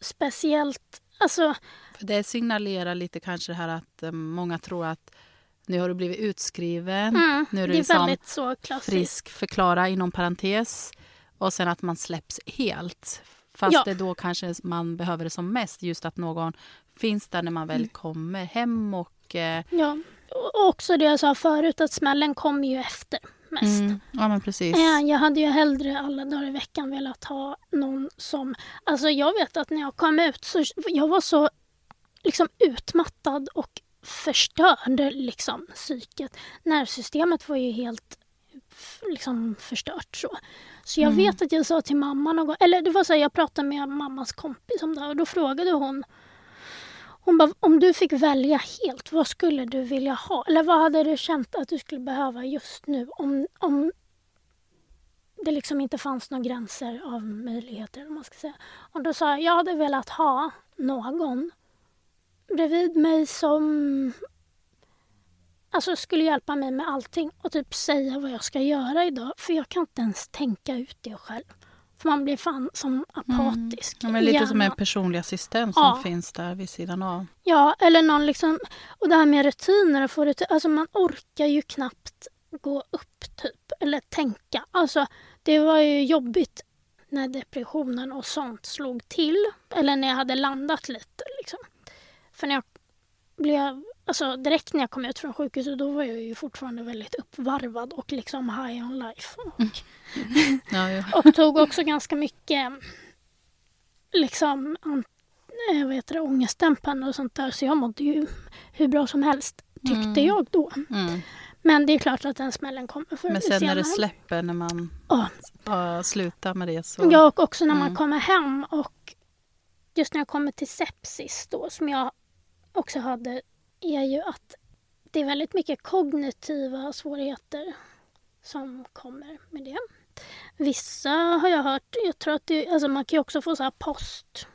speciellt, alltså... För det signalerar lite kanske det här att eh, många tror att nu har du blivit utskriven. Mm, nu är du det är frisk, förklara inom parentes. Och sen att man släpps helt. Fast ja. det då kanske man behöver det som mest. Just att någon finns där när man väl mm. kommer hem. och... Eh... Ja, och också det jag sa förut att smällen kommer ju efter mest. Mm. Ja, men precis. Jag hade ju hellre alla dagar i veckan velat ha någon som... Alltså jag vet att när jag kom ut så jag var så liksom utmattad och förstörde liksom psyket. Nervsystemet var ju helt liksom förstört så. Så jag mm. vet att jag sa till mamma någon gång, eller det var så här, jag pratade med mammas kompis om det här och då frågade hon hon bara, om du fick välja helt, vad skulle du vilja ha? Eller vad hade du känt att du skulle behöva just nu? Om, om det liksom inte fanns några gränser av möjligheter. Om man ska säga. Och då sa jag, jag hade velat ha någon bredvid mig som alltså, skulle hjälpa mig med allting och typ säga vad jag ska göra idag. För jag kan inte ens tänka ut det själv. För man blir fan som apatisk. Mm. Ja, men lite som en personlig assistent som ja. finns där vid sidan av. Ja, eller någon liksom... Och det här med rutiner. Och få det, alltså man orkar ju knappt gå upp typ. Eller tänka. Alltså det var ju jobbigt när depressionen och sånt slog till. Eller när jag hade landat lite liksom. För när jag blev, alltså direkt när jag kom ut från sjukhuset då var jag ju fortfarande väldigt uppvarvad och liksom high on life. Och, mm. ja, ja. och tog också ganska mycket liksom jag vet det, ångestdämpande och sånt där så jag mådde ju hur bra som helst tyckte mm. jag då. Mm. Men det är klart att den smällen kommer förr Men sen när det släpper, när man ja. slutar med det så... Ja, och också när man mm. kommer hem och just när jag kommer till sepsis då som jag också hade är ju att det är väldigt mycket kognitiva svårigheter som kommer med det. Vissa har jag hört, jag tror att det, alltså man kan ju också få så här post,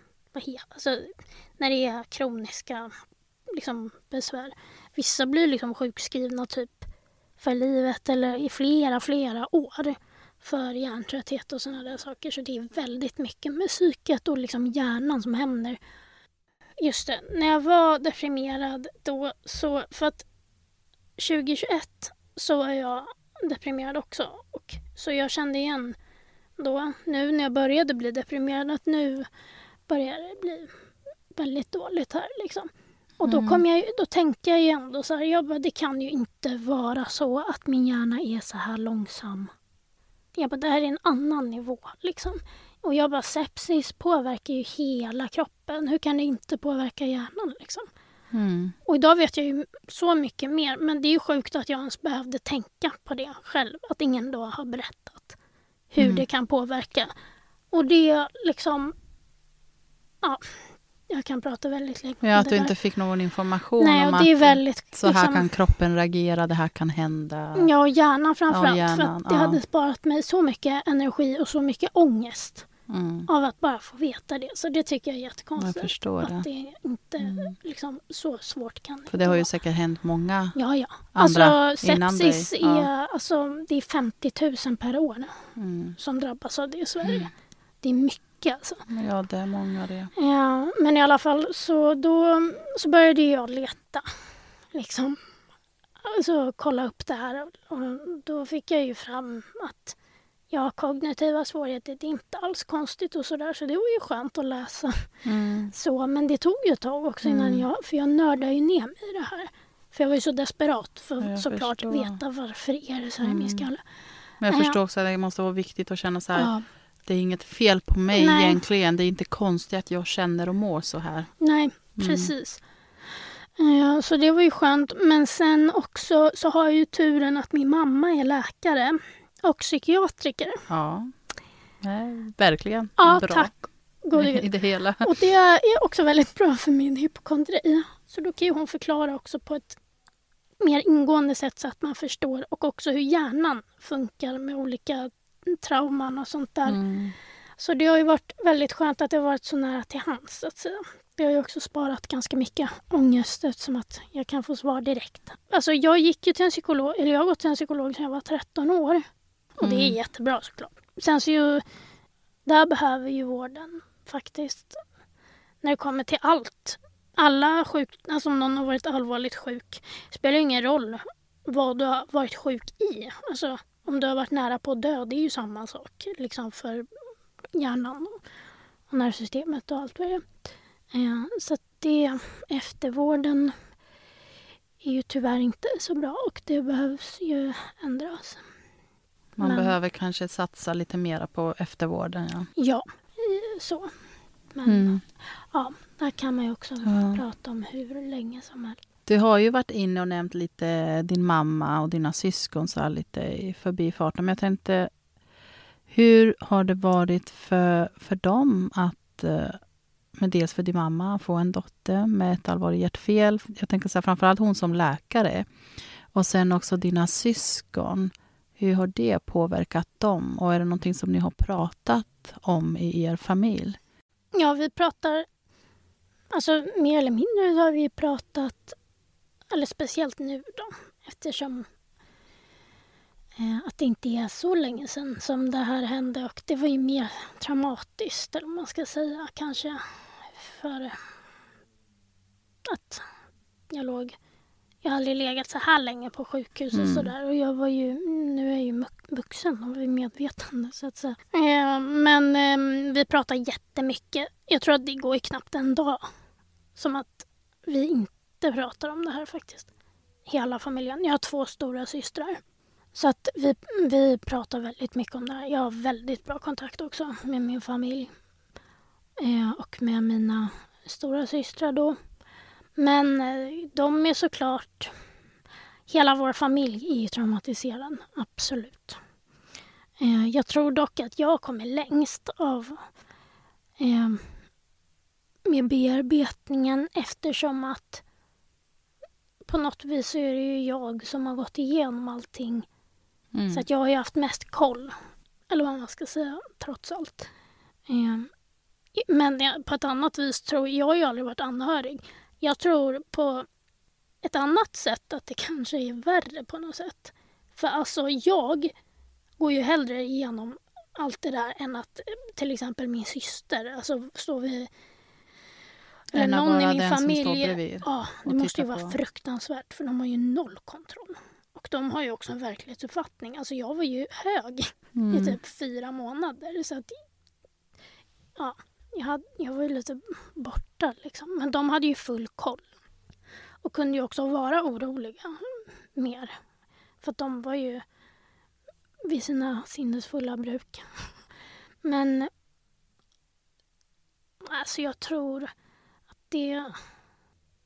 alltså när det är kroniska liksom, besvär. Vissa blir liksom sjukskrivna typ för livet eller i flera, flera år för hjärntrötthet och sådana där saker. Så det är väldigt mycket med psyket och liksom hjärnan som händer Just det, när jag var deprimerad då så, för att 2021 så var jag deprimerad också. Och, så jag kände igen då, nu när jag började bli deprimerad, att nu börjar det bli väldigt dåligt här liksom. Och då, mm. kom jag, då tänkte jag ju ändå så här, jag bara, det kan ju inte vara så att min hjärna är så här långsam. Jag bara, det här är en annan nivå liksom. Och jag bara, sepsis påverkar ju hela kroppen. Hur kan det inte påverka hjärnan liksom? Mm. Och idag vet jag ju så mycket mer. Men det är ju sjukt att jag ens behövde tänka på det själv. Att ingen då har berättat hur mm. det kan påverka. Och det liksom... Ja, jag kan prata väldigt länge Ja, att du inte fick någon information Nej, om att det är väldigt, så här liksom, kan kroppen reagera, det här kan hända. Ja, och hjärnan framförallt. Ja, hjärnan, för att det ja. hade sparat mig så mycket energi och så mycket ångest. Mm. Av att bara få veta det. Så det tycker jag är jättekonstigt. Jag. Att det inte mm. liksom, så svårt kan För det har ju säkert hänt många ja, ja. andra alltså, innan sepsis dig. Ja. Är, alltså, det är 50 000 per år mm. som drabbas av det i Sverige. Mm. Det är mycket alltså. Ja, det är många det. Ja, men i alla fall så då så började jag leta. Liksom. Alltså kolla upp det här. Och då fick jag ju fram att jag har kognitiva svårigheter. Det är inte alls konstigt och sådär. Så det var ju skönt att läsa. Mm. Så, men det tog ju ett tag också innan Mm. jag... För jag nördade ju ner mig i det här. För jag var ju så desperat för att såklart förstår. veta varför är det så här i min Mm. skalle. Men jag Ja. förstår också att det måste vara viktigt att känna så här. Ja, Det är inget fel på mig Nej. egentligen. Det är inte konstigt att jag känner och mår så här. nej, Mm. precis. Ja, så det var ju skönt. Men sen också så har jag ju turen att min mamma är läkare och psykiatriker. Ja, Nej, verkligen Ja, bra tack i det hela. Och det är också väldigt bra för min hypokondri. Så då kan ju hon förklara också på ett mer ingående sätt så att man förstår och också hur hjärnan funkar med olika trauman och sånt där. Mm. Så det har ju varit väldigt skönt att det har varit så nära till hands så att säga. Det har ju också sparat ganska mycket ångest eftersom att jag kan få svar direkt. Alltså jag gick ju till en psykolog, eller jag har gått till en psykolog sedan jag var 13 år. Och det är Mm. jättebra såklart. Sen så ju, där behöver ju vården faktiskt, när det kommer till allt. Alla sjuk, alltså om någon har varit allvarligt sjuk, spelar ju ingen roll vad du har varit sjuk i. Alltså om du har varit nära på att dö, det är ju samma sak liksom för hjärnan och, nervsystemet och allt vad det är. Eh, så det, eftervården är ju tyvärr inte så bra och det behövs ju ändras. Man Men- behöver kanske satsa lite mera på eftervården. Ja. Ja, eh, så. Men Mm. ja, där kan man ju också Ja. prata om hur länge som helst. Du har ju varit inne och nämnt lite din mamma och dina syskon så här lite i förbifarten. Men jag tänkte, hur har det varit för, för dem att, eh, med dels för din mamma, få en dotter med ett allvarligt hjärtfel? Jag tänker så här, framförallt hon som läkare. Och sen också dina syskon. Hur har det påverkat dem? Och är det någonting som ni har pratat om i er familj? Ja, vi pratar, alltså mer eller mindre har vi pratat, eller speciellt nu då, eftersom eh, att det inte är så länge sedan som det här hände och det var ju mer traumatiskt, eller man ska säga, kanske för att jag låg jag har aldrig legat så här länge på sjukhus och Mm. sådär. Och jag var ju, nu är jag ju vuxen och vid medvetande så att säga. Eh, men eh, vi pratar jättemycket. Jag tror att det går ju knappt en dag som att vi inte pratar om det här faktiskt. Hela familjen. Jag har två stora systrar. Så att vi, vi pratar väldigt mycket om det här. Jag har väldigt bra kontakt också med min familj. Eh, och med mina stora systrar då. Men eh, de är såklart... Hela vår familj är ju traumatiserad, absolut. Eh, jag tror dock att jag kommer längst av eh, med bearbetningen eftersom att på något vis så är det ju jag som har gått igenom allting. Mm. Så att jag har ju haft mest koll. Eller vad man ska säga, trots allt. Eh, men jag- på ett annat vis tror jag, jag har ju aldrig varit anhörig. Jag tror på ett annat sätt att det kanske är värre på något sätt. För alltså jag går ju hellre igenom allt det där än att eh, till exempel min syster, alltså står vi eller någon i min familj. Ja, det måste ju vara på. fruktansvärt för de har ju noll kontroll. Och de har ju också en verklighetsuppfattning. Alltså jag var ju hög i Mm. typ fyra månader. Så att, ja, jag, hade, jag var ju lite borta liksom. Men de hade ju full koll. Och kunde ju också vara oroliga mer. För att de var ju vid sina sinnesfulla bruk. Men alltså jag tror det,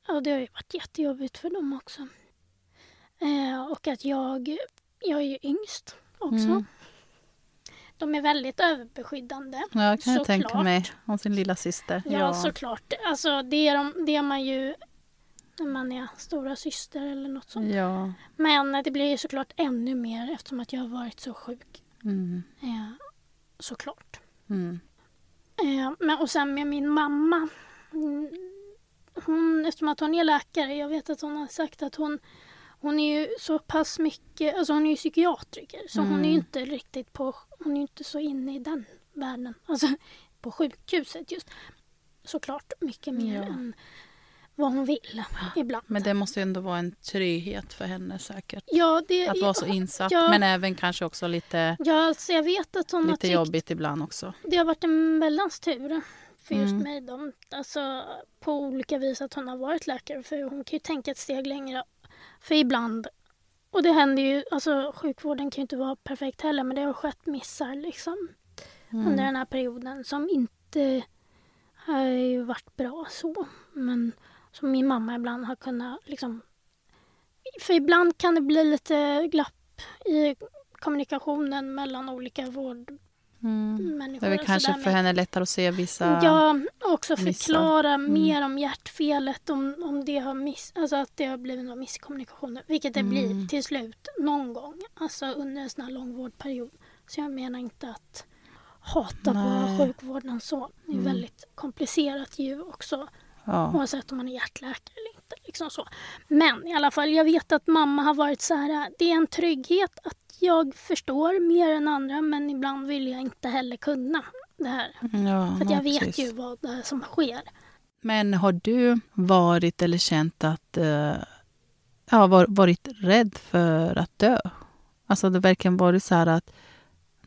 ja, det har ju varit jättejobbigt för dem också. Eh, och att jag, jag är ju yngst också. Mm. De är väldigt överbeskyddande. Ja, kan jag tänka mig. Om sin lilla syster. Ja, såklart. Alltså, det, är de, det är man ju när man är stora syster eller något sånt. Ja. Men det blir ju såklart ännu mer eftersom att jag har varit så sjuk. Mm. Eh, såklart. Mm. Eh, men, och sen med min mamma. Mm, Hon, eftersom att hon är läkare, jag vet att hon har sagt att hon hon är ju så pass mycket, alltså hon är ju psykiatriker så hon är ju Mm. inte riktigt på, hon är inte så inne i den världen. Alltså på sjukhuset just. Såklart mycket mer Ja. än vad hon vill ibland. Men det måste ju ändå vara en trygghet för henne säkert. ja, det, Att vara så insatt. ja. Men även kanske också lite, Ja, alltså jag vet att hon har lite tyckt jobbigt ibland också. det har varit en väldans tur för just Mm. mig. Då. Alltså, på olika vis att hon har varit läkare. För hon kan ju tänka ett steg längre. För ibland, och det händer ju, alltså sjukvården kan ju inte vara perfekt heller men det har skett missar liksom Mm. under den här perioden som inte har varit bra så. Men som min mamma ibland har kunnat liksom... För ibland kan det bli lite glapp i kommunikationen mellan olika vårdmänniskor. Mm. Det är väl kanske för med- henne lättare att se vissa... Ja, också missar. förklara Mm. mer om hjärtfelet, om, om det har miss, alltså att det har blivit någon misskommunikation. Vilket det Mm. blir till slut någon gång, alltså under en sån här lång vårdperiod. Så jag menar inte att hata på Nej. sjukvården så. Det är Mm. väldigt komplicerat ju också Ja. oavsett om man är hjärtläkare eller inte. Liksom så. Men i alla fall, jag vet att mamma har varit så här, det är en trygghet att jag förstår mer än andra men ibland vill jag inte heller kunna det här. Ja, För jag ja, vet precis. ju vad det är som sker. Men har du varit eller känt att... eh, ja, var, varit rädd för att dö? Alltså det verkligen varit så här att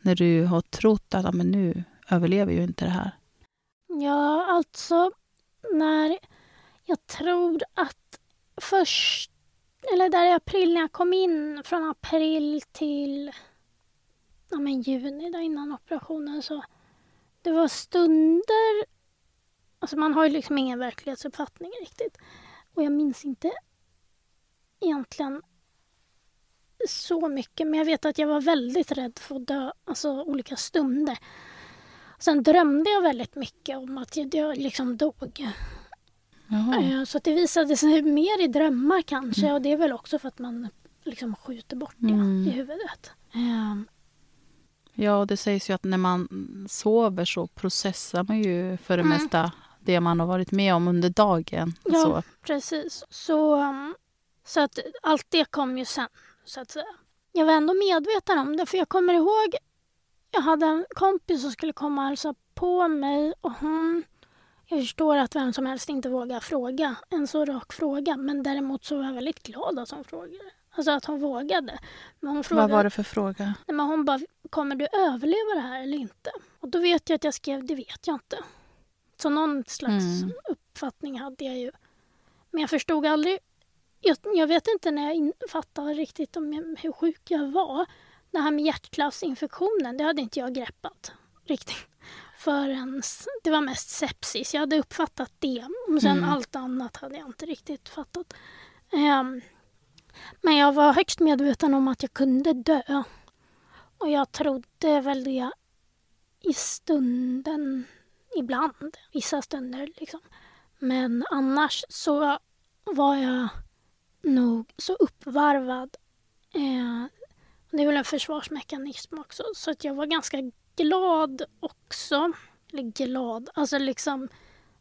när du har trott att men nu överlever ju inte det här. Ja, alltså när jag tror att först, eller där i april när jag kom in från april till ja, men juni där innan operationen så det var stunder, alltså man har ju liksom ingen verklighetsuppfattning riktigt och jag minns inte egentligen så mycket men jag vet att jag var väldigt rädd för att dö, alltså olika stunder. Sen drömde jag väldigt mycket om att jag, jag liksom dog. Jaha. Eh, Så att det visade sig mer i drömmar kanske och det är väl också för att man liksom skjuter bort det Mm. i huvudet. Eh, Ja, och det sägs ju att när man sover så processar man ju för det Mm. mesta det man har varit med om under dagen. Ja. Så. Precis. Så, um, så att allt det kom ju sen, så att säga. Jag var ändå medveten om det, för jag kommer ihåg jag hade en kompis som skulle komma och hälsa på mig och hon... Jag förstår att vem som helst inte vågar fråga en så rak fråga men däremot så var jag väldigt glad att hon frågade. Alltså att hon vågade. Men hon frågade, Vad var det för fråga? Nej, men hon bara, kommer du överleva det här eller inte? Och då vet jag att jag skrev, det vet jag inte. Så någon slags Mm. uppfattning hade jag ju. Men jag förstod aldrig, jag, jag vet inte när jag fattade riktigt om jag, hur sjuk jag var. Det här med hjärtklaffsinfektionen, det hade inte jag greppat riktigt. Förrän, det var mest sepsis, jag hade uppfattat det. Och sen Mm. allt annat hade jag inte riktigt fattat. Ehm, men jag var högst medveten om att jag kunde dö. Och jag trodde väl det i stunden, ibland, vissa stunder liksom. Men annars så var jag nog så uppvarvad. Eh, det är väl en försvarsmekanism också. Så att jag var ganska glad också. Eller glad, alltså liksom,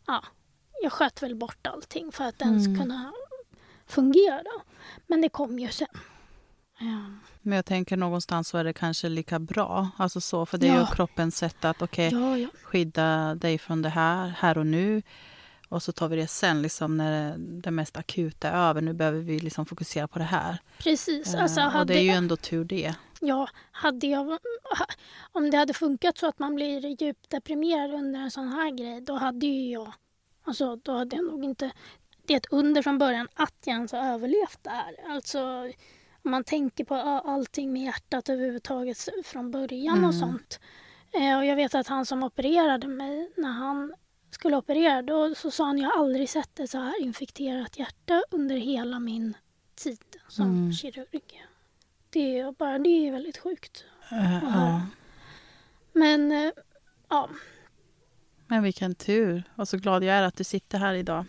ja. Jag sköt väl bort allting för att ens Mm. kunna fungera. Men det kom ju sen. Ja. Men jag tänker någonstans så är det kanske lika bra. Alltså så, för det är Ja. ju kroppens sätt att okej, Ja, ja. skydda dig från det här, här och nu. Och så tar vi det sen liksom när det mest akuta är över. Nu behöver vi liksom fokusera på det här. Precis. Alltså, Eh, och det är ju ändå tur det. ja, hade jag, om det hade funkat så att man blir djupt deprimerad under en sån här grej, då hade ju jag... Alltså, då hade jag nog inte... Det är ett under från början att jag ens har överlevt det här. Alltså, om man tänker på allting med hjärtat överhuvudtaget från början och Mm. sånt. Eh, och jag vet att han som opererade mig, när han skulle operera, då så sa han jag har aldrig sett ett så här infekterat hjärta under hela min tid som Mm. kirurg. Det är bara det är väldigt sjukt. Eh, ja. Men eh, ja, Men vilken tur. Och så glad jag är att du sitter här idag.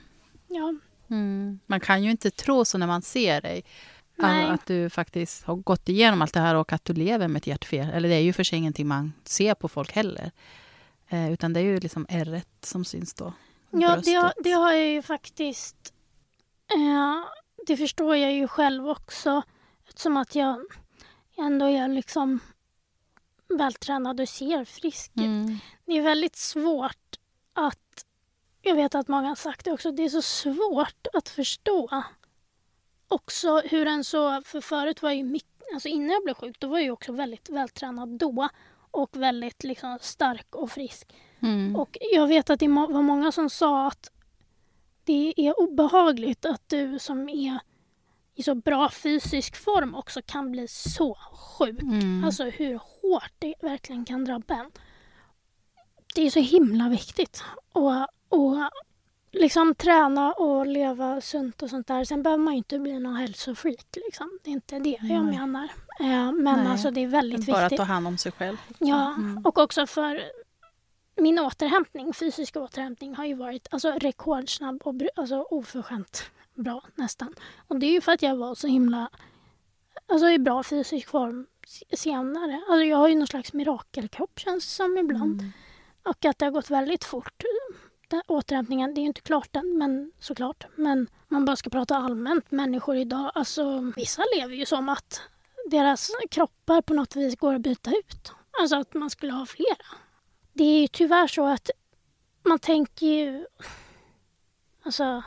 ja, Mm. Man kan ju inte tro så när man ser dig. Nej. Att du faktiskt har gått igenom allt det här och att du lever med ett hjärtfel. Eller det är ju för sig ingenting man ser på folk heller. Eh, utan det är ju liksom ärret som syns då. ja det, har, det har jag ju faktiskt... Eh, det förstår jag ju själv också. Eftersom att jag ändå är liksom vältränad och ser frisk ut. Mm. Det är väldigt svårt att jag vet att många har sagt det också, det är så svårt att förstå också hur en så, för förut var jag ju mycket, alltså innan jag blev sjuk, då var jag ju också väldigt vältränad då och väldigt liksom stark och frisk. Mm. Och jag vet att det var många som sa att det är obehagligt att du som är i så bra fysisk form också kan bli så sjuk. Mm. Alltså hur hårt det verkligen kan drabba en. Det är så himla viktigt. Och, och liksom träna och leva sunt och sånt där. Sen behöver man ju inte bli någon hälsofreak. Liksom. Det är inte det jag Nej. menar. Eh, men Nej. alltså det är väldigt Bara viktigt. ta hand om sig själv. Ja, Mm. och också för min återhämtning, fysisk återhämtning har ju varit alltså, rekordsnabb och alltså, oförskämt bra nästan. Och det är ju för att jag var så himla alltså, i bra fysisk form senare. Alltså, jag har ju någon slags mirakelkropp känns det som ibland. Mm. Och att det har gått väldigt fort. Den återhämtningen, det är ju inte klart än, men såklart. Men man bara ska prata allmänt. Människor idag, alltså vissa lever ju som att deras kroppar på något vis går att byta ut. Alltså att man skulle ha flera. Det är ju tyvärr så att man tänker ju... Alltså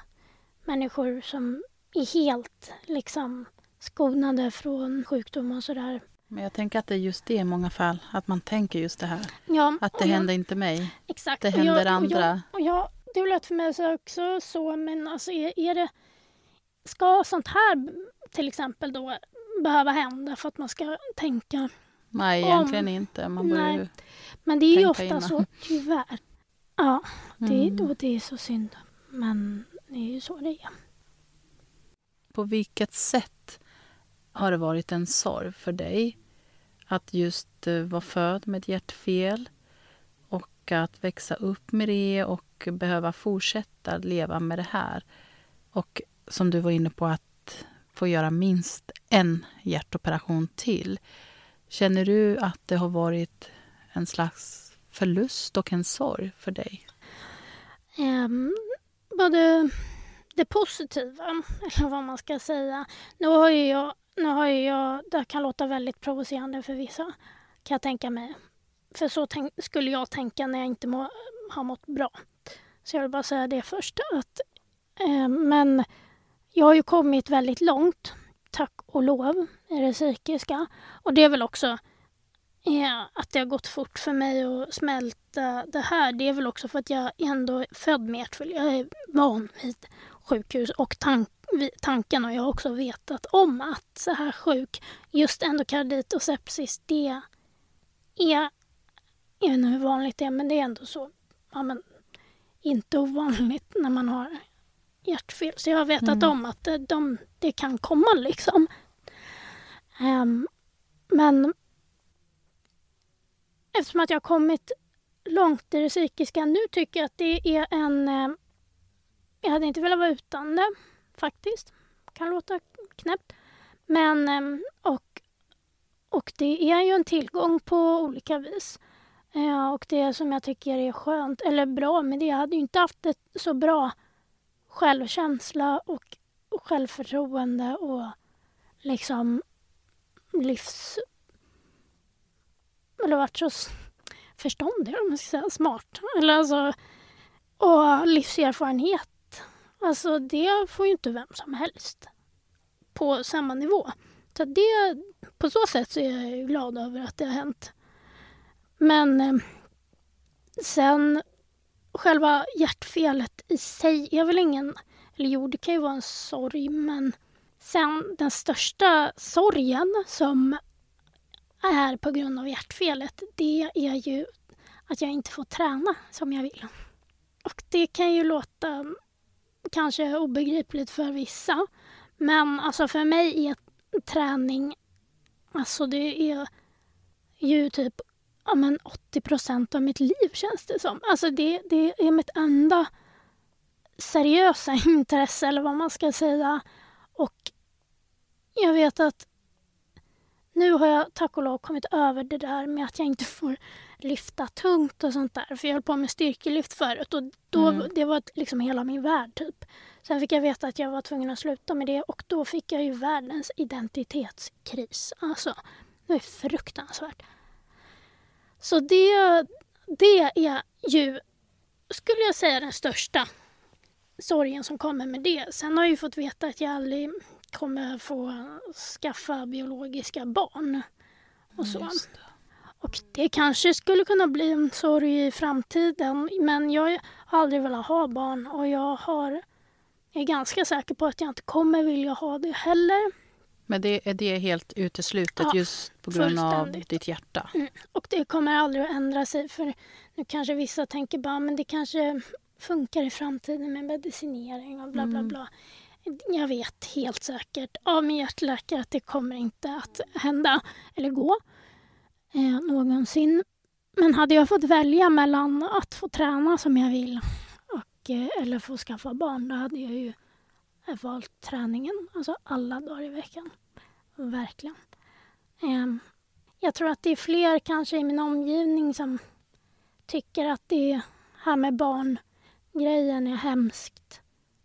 människor som är helt liksom skonade från sjukdom och sådär. Men jag tänker att det är just det i många fall, att man tänker just det här. Ja, Att och det jag- händer inte mig. Exakt. Det Och händer jag, andra. Och jag, och jag, det är lätt för mig att säga också så, men alltså är, är det... Ska sånt här till exempel då behöva hända för att man ska tänka? Nej, Om- egentligen inte. Man borde Nej. ju... Men det är ju ofta innan. så, tyvärr. Ja, det, Mm. och det är så synd. Men det är ju så det är. På vilket sätt har det varit en sorg för dig att just eh, vara född med ett hjärtfel och att växa upp med det och behöva fortsätta leva med det här? Och som du var inne på, att få göra minst en hjärtoperation till. Känner du att det har varit en slags förlust och en sorg för dig? Um, både det positiva, eller vad man ska säga. Nu har ju jag, nu har ju jag, det kan låta väldigt provocerande för vissa, kan jag tänka mig. För så tänk, skulle jag tänka när jag inte må, har mått bra. Så jag vill bara säga det först. Att, eh, men jag har ju kommit väldigt långt, tack och lov, i det psykiska. Och det är väl också eh, att det har gått fort för mig att smälta det här. Det är väl också för att jag ändå är född med hjärtfel. Jag är eh, van vid sjukhus och tank, tanken och jag har också vetat om att så här sjuk, just endokardit och sepsis, det är, jag vet inte hur vanligt det är, men det är ändå så, ja men inte ovanligt när man har hjärtfel. Så jag har vetat Mm. om att det, de, det kan komma liksom. Ehm, men eftersom att jag har kommit långt i det psykiska nu tycker jag att det är en... Eh, jag hade inte velat vara utan det, faktiskt. Kan låta knäppt. Men, ehm, och, och det är ju en tillgång på olika vis. Eh, och det som jag tycker är skönt, eller bra med det, jag hade ju inte haft ett så bra självkänsla och, och självförtroende och liksom livs... Eller varit så förståndig, om man ska säga, smart. Eller alltså, och livserfarenhet. Alltså det får ju inte vem som helst på samma nivå. Så det, på så sätt så är jag glad över att det har hänt. Men eh, sen själva hjärtfelet i sig är väl ingen... Eller jo, det kan ju vara en sorg, men sen den största sorgen som är på grund av hjärtfelet, det är ju att jag inte får träna som jag vill. Och det kan ju låta kanske obegripligt för vissa. Men alltså för mig är träning, alltså det är ju typ ja, men 80 procent av mitt liv känns det som. Alltså det, det är mitt enda seriösa intresse eller vad man ska säga. Och jag vet att nu har jag tack och lov kommit över det där med att jag inte får lyfta tungt och sånt där. För jag höll på med styrkelyft förut och då, Mm. det var liksom hela min värld typ. Sen fick jag veta att jag var tvungen att sluta med det och då fick jag ju världens identitetskris. Alltså, det är fruktansvärt. Så det, det är ju skulle jag säga den största sorgen som kommer med det. Sen har jag ju fått veta att jag aldrig kommer få skaffa biologiska barn. Och så. Och det kanske skulle kunna bli en sorg i framtiden men jag har aldrig velat ha barn och jag har, är ganska säker på att jag inte kommer vilja ha det heller. Men det, är det helt uteslutet Ja, just på grund av ditt hjärta? Mm. Och det kommer aldrig att ändra sig för nu kanske vissa tänker bara men det kanske funkar i framtiden med medicinering och bla bla Mm. bla. Jag vet helt säkert av min hjärtläkare att det kommer inte att hända eller gå eh, någonsin. Men hade jag fått välja mellan att få träna som jag vill och, eh, eller få skaffa barn då hade jag ju eh, valt träningen. Alltså alla dagar i veckan. Verkligen. Ehm, jag tror att det är fler kanske i min omgivning som tycker att det här med barngrejen är hemskt.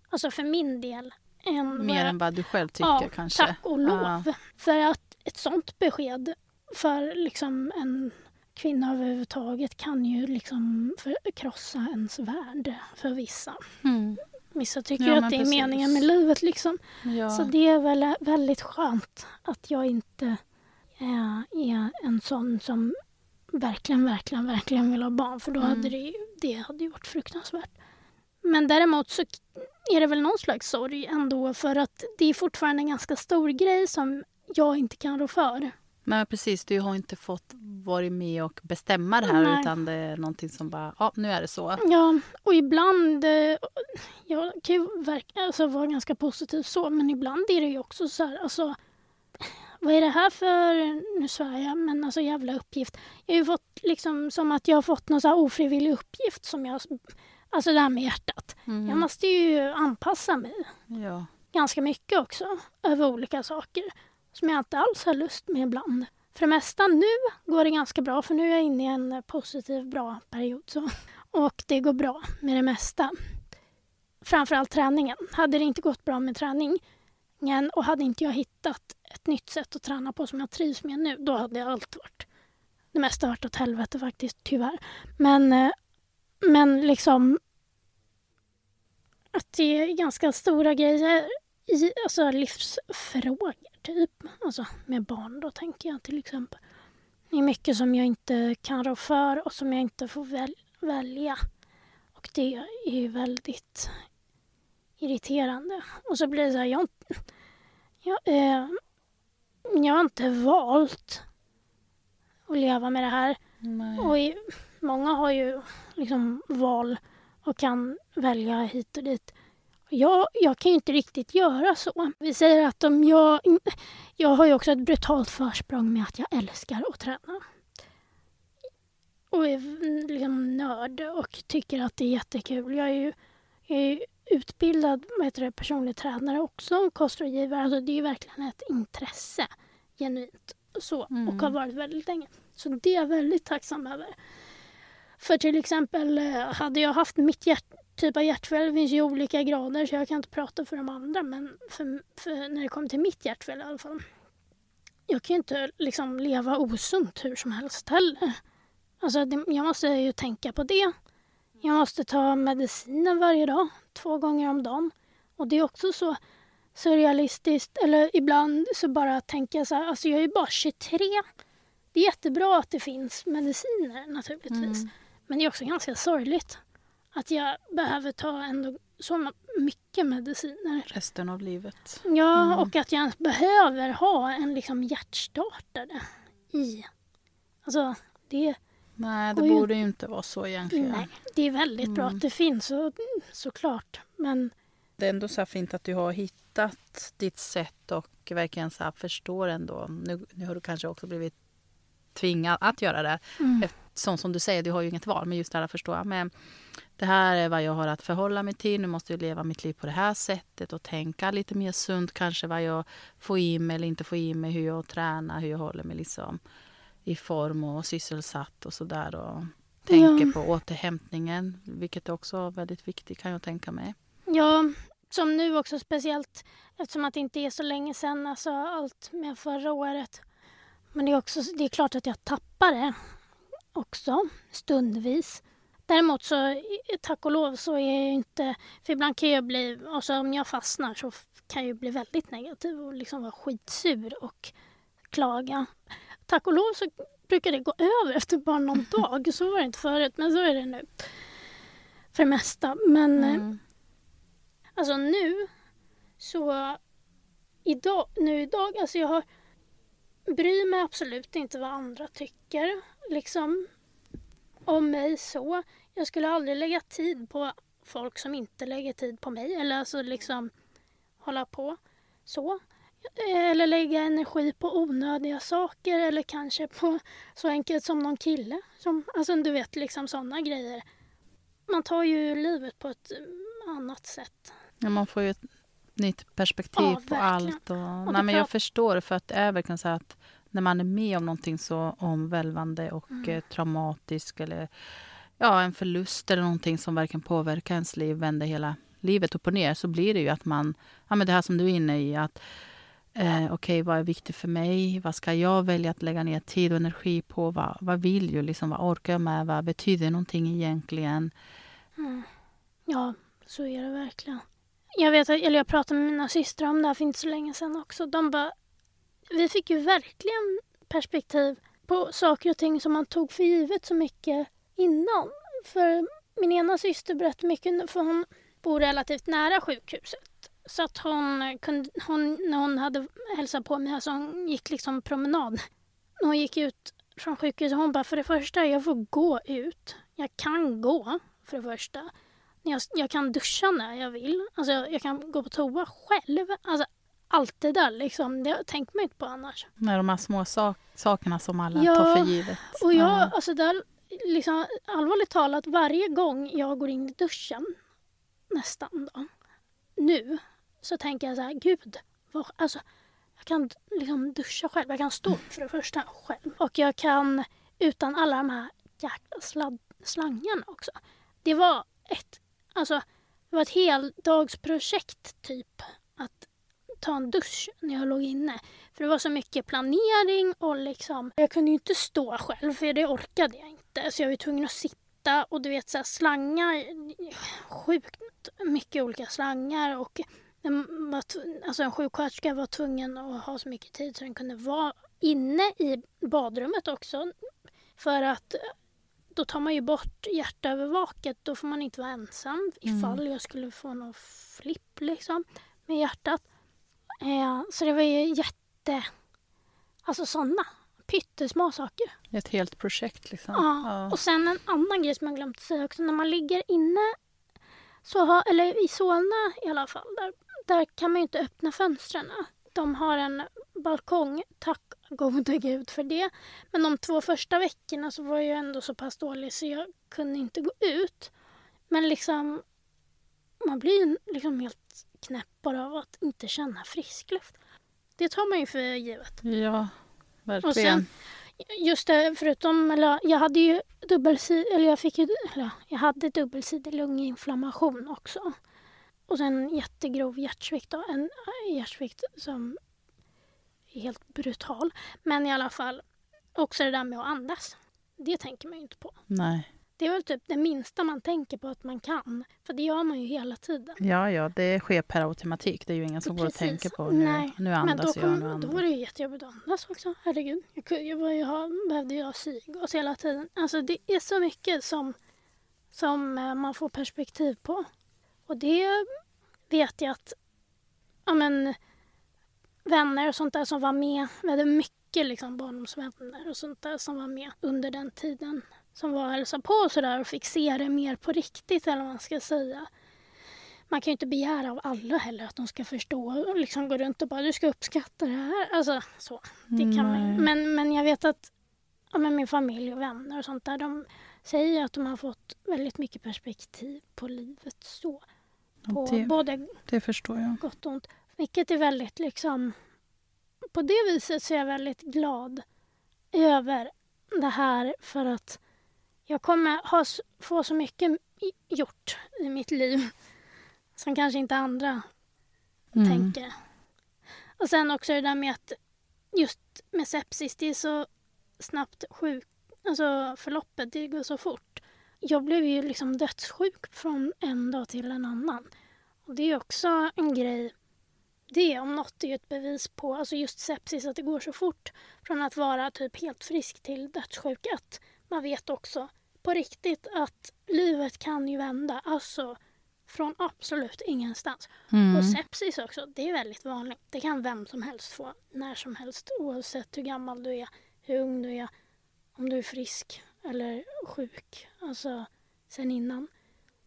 Alltså för min del. Än vad Mer jag- än vad du själv tycker ja, kanske? tack och lov. Ja. För att ett sånt besked för liksom en kvinna överhuvudtaget kan ju liksom för- krossa ens värld för vissa. Mm. Vissa tycker Ja, att det är precis. meningen med livet liksom. Ja. Så det är väl väldigt skönt att jag inte eh, är en sån som verkligen, verkligen, verkligen vill ha barn. För då Mm. hade det, det hade ju varit fruktansvärt. Men däremot så är det väl någon slags sorg ändå för att det är fortfarande en ganska stor grej som jag inte kan rå för. Men precis, du har inte fått vara med och bestämma det här Nej. utan det är någonting som bara, ja nu är det så. Ja, och ibland... eh, Jag kan ju verka, alltså, vara ganska positiv så, men ibland är det ju också så här... Alltså, vad är det här för, nu svär jag, men alltså jävla uppgift. Jag har ju fått liksom som att jag har fått någon så ofrivillig uppgift som jag... Alltså det här med hjärtat. Mm. Jag måste ju anpassa mig Ja. ganska mycket också över olika saker som jag inte alls har lust med ibland. För det mesta nu går det ganska bra för nu är jag inne i en positiv bra period. Så. Och det går bra med det mesta. Framförallt träningen. Hade det inte gått bra med träningen och hade inte jag hittat ett nytt sätt att träna på som jag trivs med nu, då hade allt varit... Det mesta varit åt helvete faktiskt, tyvärr. Men, eh, men liksom att det är ganska stora grejer i alltså livsfrågor, typ. Alltså med barn då, tänker jag till exempel. Det är mycket som jag inte kan rå för och som jag inte får väl välja. Och det är ju väldigt irriterande. Och så blir det så här, jag, jag, eh, jag har inte valt att leva med det här. Nej. Och i, många har ju liksom val och kan välja hit och dit. Jag, jag kan ju inte riktigt göra så. Vi säger att om jag... Jag har ju också ett brutalt försprång med att jag älskar att träna. Och är liksom nörd och tycker att det är jättekul. Jag är ju jag är ju utbildad det, personlig tränare också, kostrådgivare. Alltså det är ju verkligen ett intresse, genuint. Så, Mm. och har varit väldigt länge. Så det är jag väldigt tacksam över. För till exempel eh, hade jag haft mitt hjärt, typ av hjärtfel, finns ju olika grader så jag kan inte prata för de andra men för, för när det kommer till mitt hjärtfel i alla fall. Jag kan ju inte liksom leva osunt hur som helst heller. Alltså det, jag måste ju tänka på det. Jag måste ta medicinen varje dag, två gånger om dagen. Och det är också så surrealistiskt, eller ibland så bara tänker jag så här, alltså jag är ju bara 23. Det är jättebra att det finns mediciner naturligtvis. Mm. Men det är också ganska sorgligt att jag behöver ta ändå så mycket mediciner. Resten av livet. Ja, Mm. och att jag ens behöver ha en liksom hjärtstartare i. Alltså, det, Nej, det borde ju inte vara så egentligen. nej, det är väldigt bra Mm. att det finns, så, såklart. Men Det är ändå så fint att du har hittat ditt sätt och verkligen så förstår ändå. Nu, nu har du kanske också blivit tvingad att göra det. mm, Eftersom som du säger, du har ju inget val. Men just det här att förstå. Men det här är vad jag har att förhålla mig till. Nu måste jag leva mitt liv på det här sättet och tänka lite mer sunt kanske vad jag får i mig eller inte får i mig. Hur jag tränar, hur jag håller mig liksom i form och sysselsatt och sådär. Och tänker Ja. på återhämtningen, vilket också är väldigt viktigt kan jag tänka mig. ja, som nu också speciellt eftersom att det inte är så länge sedan, alltså allt med förra året. Men det är också det är klart att jag tappar det också stundvis. Däremot så tack och lov så är jag inte, för ibland kan jag bli, alltså om jag fastnar så kan jag bli väldigt negativ och liksom vara skitsur och klaga. Tack och lov så brukar det gå över efter bara någon dag. Så var det inte förut, men så är det nu. För det mesta. Men mm. alltså nu så idag, nu idag, alltså jag har bryr mig absolut inte vad andra tycker liksom om mig så. Jag skulle aldrig lägga tid på folk som inte lägger tid på mig eller alltså liksom hålla på så. Eller lägga energi på onödiga saker eller kanske på så enkelt som någon kille. Som, alltså du vet liksom sådana grejer. Man tar ju livet på ett annat sätt. Ja, man får ju ett nytt perspektiv ja, på allt. Och, och nej, men jag förstår, för att det är verkligen så att när man är med om någonting så omvälvande och mm. eh, traumatiskt eller ja, en förlust eller någonting som verkligen påverkar ens liv, vänder hela livet upp och ner, så blir det ju att man, ja men det här som du är inne i, att eh, okej, okay, vad är viktigt för mig? Vad ska jag välja att lägga ner tid och energi på? Vad, vad vill jag? Liksom, vad orkar jag med? Vad betyder någonting egentligen? Mm. Ja, så är det verkligen. Jag vet, eller jag pratade med mina systrar om det här för inte så länge sedan också. De bara, vi fick ju verkligen perspektiv på saker och ting som man tog för givet så mycket innan. För min ena syster berättade mycket, för hon bor relativt nära sjukhuset. Så att hon kunde, hon, när hon hade hälsat på mig, alltså hon gick liksom promenad. När hon gick ut från sjukhuset, hon bara för det första, jag får gå ut. Jag kan gå, för det första. Jag, jag kan duscha när jag vill. Alltså jag kan gå på toa själv. Alltså allt det där liksom, det tänker man inte på annars. Nej, de här små sak sakerna som alla ja, tar för givet. och jag, ja. alltså där, liksom allvarligt talat, varje gång jag går in i duschen, nästan då, nu, så tänker jag så här, gud, vad, alltså, jag kan liksom duscha själv, jag kan stå upp för det första själv och jag kan utan alla de här jäkla sladd, slangarna också. Det var ett, alltså, det var ett heldagsprojekt typ ta en dusch när jag låg inne. För det var så mycket planering och liksom, jag kunde ju inte stå själv för det orkade jag inte. Så jag var tvungen att sitta och du vet så här, slangar, sjukt mycket olika slangar och var, alltså en sjuksköterska var tvungen att ha så mycket tid så den kunde vara inne i badrummet också. För att då tar man ju bort hjärtövervaket. Då får man inte vara ensam ifall mm. jag skulle få någon flipp liksom med hjärtat. Eh, så det var ju jätte... Alltså sådana pyttesmå saker. Ett helt projekt liksom. Ja. ja. Och sen en annan grej som jag glömt säga också. När man ligger inne, så eller i Solna i alla fall, där, där kan man ju inte öppna fönstren. De har en balkong, tack gode gud för det. Men de två första veckorna så var jag ändå så pass dålig så jag kunde inte gå ut. Men liksom, man blir ju liksom helt knäpp bara av att inte känna frisk luft. Det tar man ju för givet. Ja, verkligen. Och sen, just det, förutom, eller jag hade ju dubbelsidig, eller jag fick ju, eller jag hade dubbelsidig lunginflammation också. Och sen jättegrov hjärtsvikt då, en hjärtsvikt som är helt brutal. Men i alla fall, också det där med att andas. Det tänker man ju inte på. Nej. Det är väl typ det minsta man tänker på att man kan. För det gör man ju hela tiden. Ja, ja, det sker per automatik. Det är ju ingen som Precis. går och tänker på nu, Nej. nu andas Men då kom, jag. Nu andas. Då var det ju jättejobbigt att andas också. Herregud. Jag, kunde, jag var ha, behövde ju ha syrgas hela tiden. Alltså det är så mycket som, som eh, man får perspektiv på. Och det vet jag att ja, men, vänner och sånt där som var med. Vi hade mycket liksom, barndomsvänner och sånt där som var med under den tiden som var och hälsade på och sådär och fick se det mer på riktigt eller vad man ska säga. Man kan ju inte begära av alla heller att de ska förstå och liksom gå runt och bara du ska uppskatta det här. Alltså så. Det kan man, men, men jag vet att ja, men min familj och vänner och sånt där de säger att de har fått väldigt mycket perspektiv på livet så. På det, både det förstår jag. gott och ont. Vilket är väldigt liksom... På det viset så är jag väldigt glad över det här för att jag kommer ha, få så mycket gjort i mitt liv som kanske inte andra mm. tänker. Och sen också det där med att just med sepsis, det är så snabbt sjuk, alltså förloppet, det går så fort. jag blev ju liksom dödssjuk från en dag till en annan. Och det är också en grej, det om något är ju ett bevis på, alltså just sepsis, att det går så fort från att vara typ helt frisk till dödssjuk. Att man vet också på riktigt att livet kan ju vända. Alltså från absolut ingenstans. Mm. Och sepsis också, det är väldigt vanligt. Det kan vem som helst få när som helst oavsett hur gammal du är, hur ung du är, om du är frisk eller sjuk, alltså sen innan.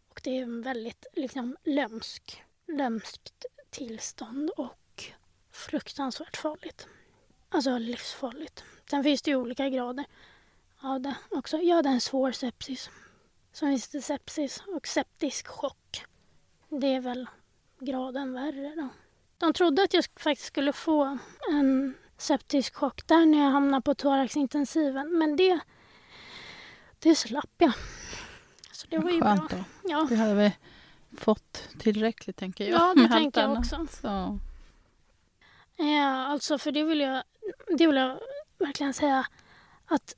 Och det är en väldigt liksom lömsk, lömskt tillstånd och fruktansvärt farligt. Alltså livsfarligt. Sen finns det ju olika grader av det också. Jag hade en svår sepsis. Finns det sepsis och septisk chock. Det är väl graden värre då. De trodde att jag faktiskt skulle få en septisk chock där när jag hamnade på thoraxintensiven. Men det, det slapp jag. Så det var ju Skönt bra. då. Ja, Du hade väl fått tillräckligt, tänker jag. Ja, det tänker jag också. Så. ja, alltså för det vill, jag, det vill jag verkligen säga att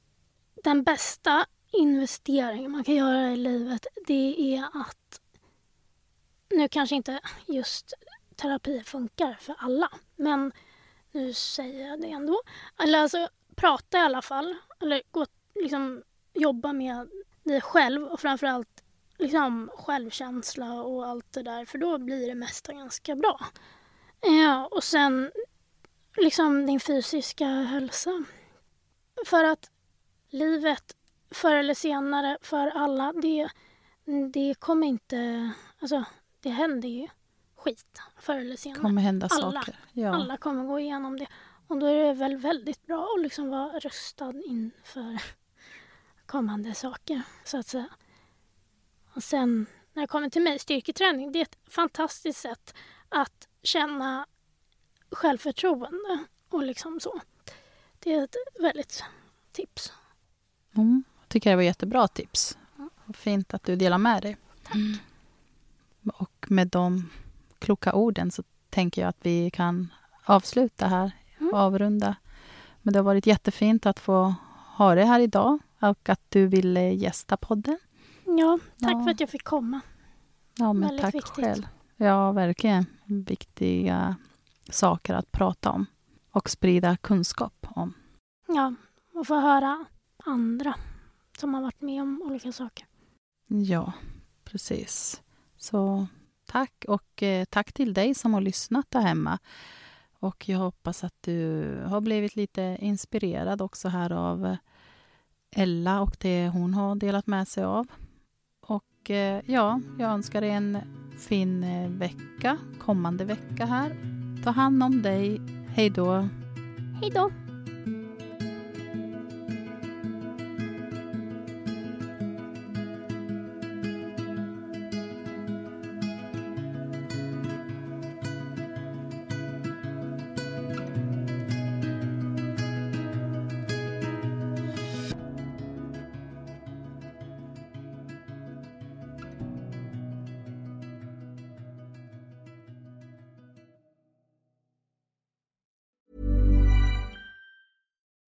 den bästa investeringen man kan göra i livet det är att nu kanske inte just terapi funkar för alla men nu säger jag det ändå. Eller alltså prata i alla fall. Eller gå, liksom, jobba med dig själv och framförallt liksom, självkänsla och allt det där för då blir det mesta ganska bra. Ja, och sen liksom din fysiska hälsa. För att livet förr eller senare för alla, det, det kommer inte... Alltså, det händer ju skit förr eller senare. kommer hända Alla. saker. Ja. Alla kommer gå igenom det. Och då är det väl väldigt bra att liksom vara rustad inför kommande saker, så att säga. Och sen när det kommer till mig, styrketräning, det är ett fantastiskt sätt att känna självförtroende och liksom så. Det är ett väldigt tips. Mm, jag tycker det var jättebra tips. Fint att du delar med dig. Mm. Och med de kloka orden så tänker jag att vi kan avsluta här Mm. och avrunda. Men det har varit jättefint att få ha dig här idag och att du ville gästa podden. Ja, tack Ja. för att jag fick komma. Ja, men Väldigt tack viktigt. själv. Ja, verkligen viktiga saker att prata om och sprida kunskap om. Ja, och få höra andra som har varit med om olika saker. Ja, precis. Så tack och eh, tack till dig som har lyssnat där hemma. Och jag hoppas att du har blivit lite inspirerad också här av eh, Ella och det hon har delat med sig av. Och eh, ja, jag önskar dig en fin vecka, kommande vecka här. Ta hand om dig. Hej då. Hej då!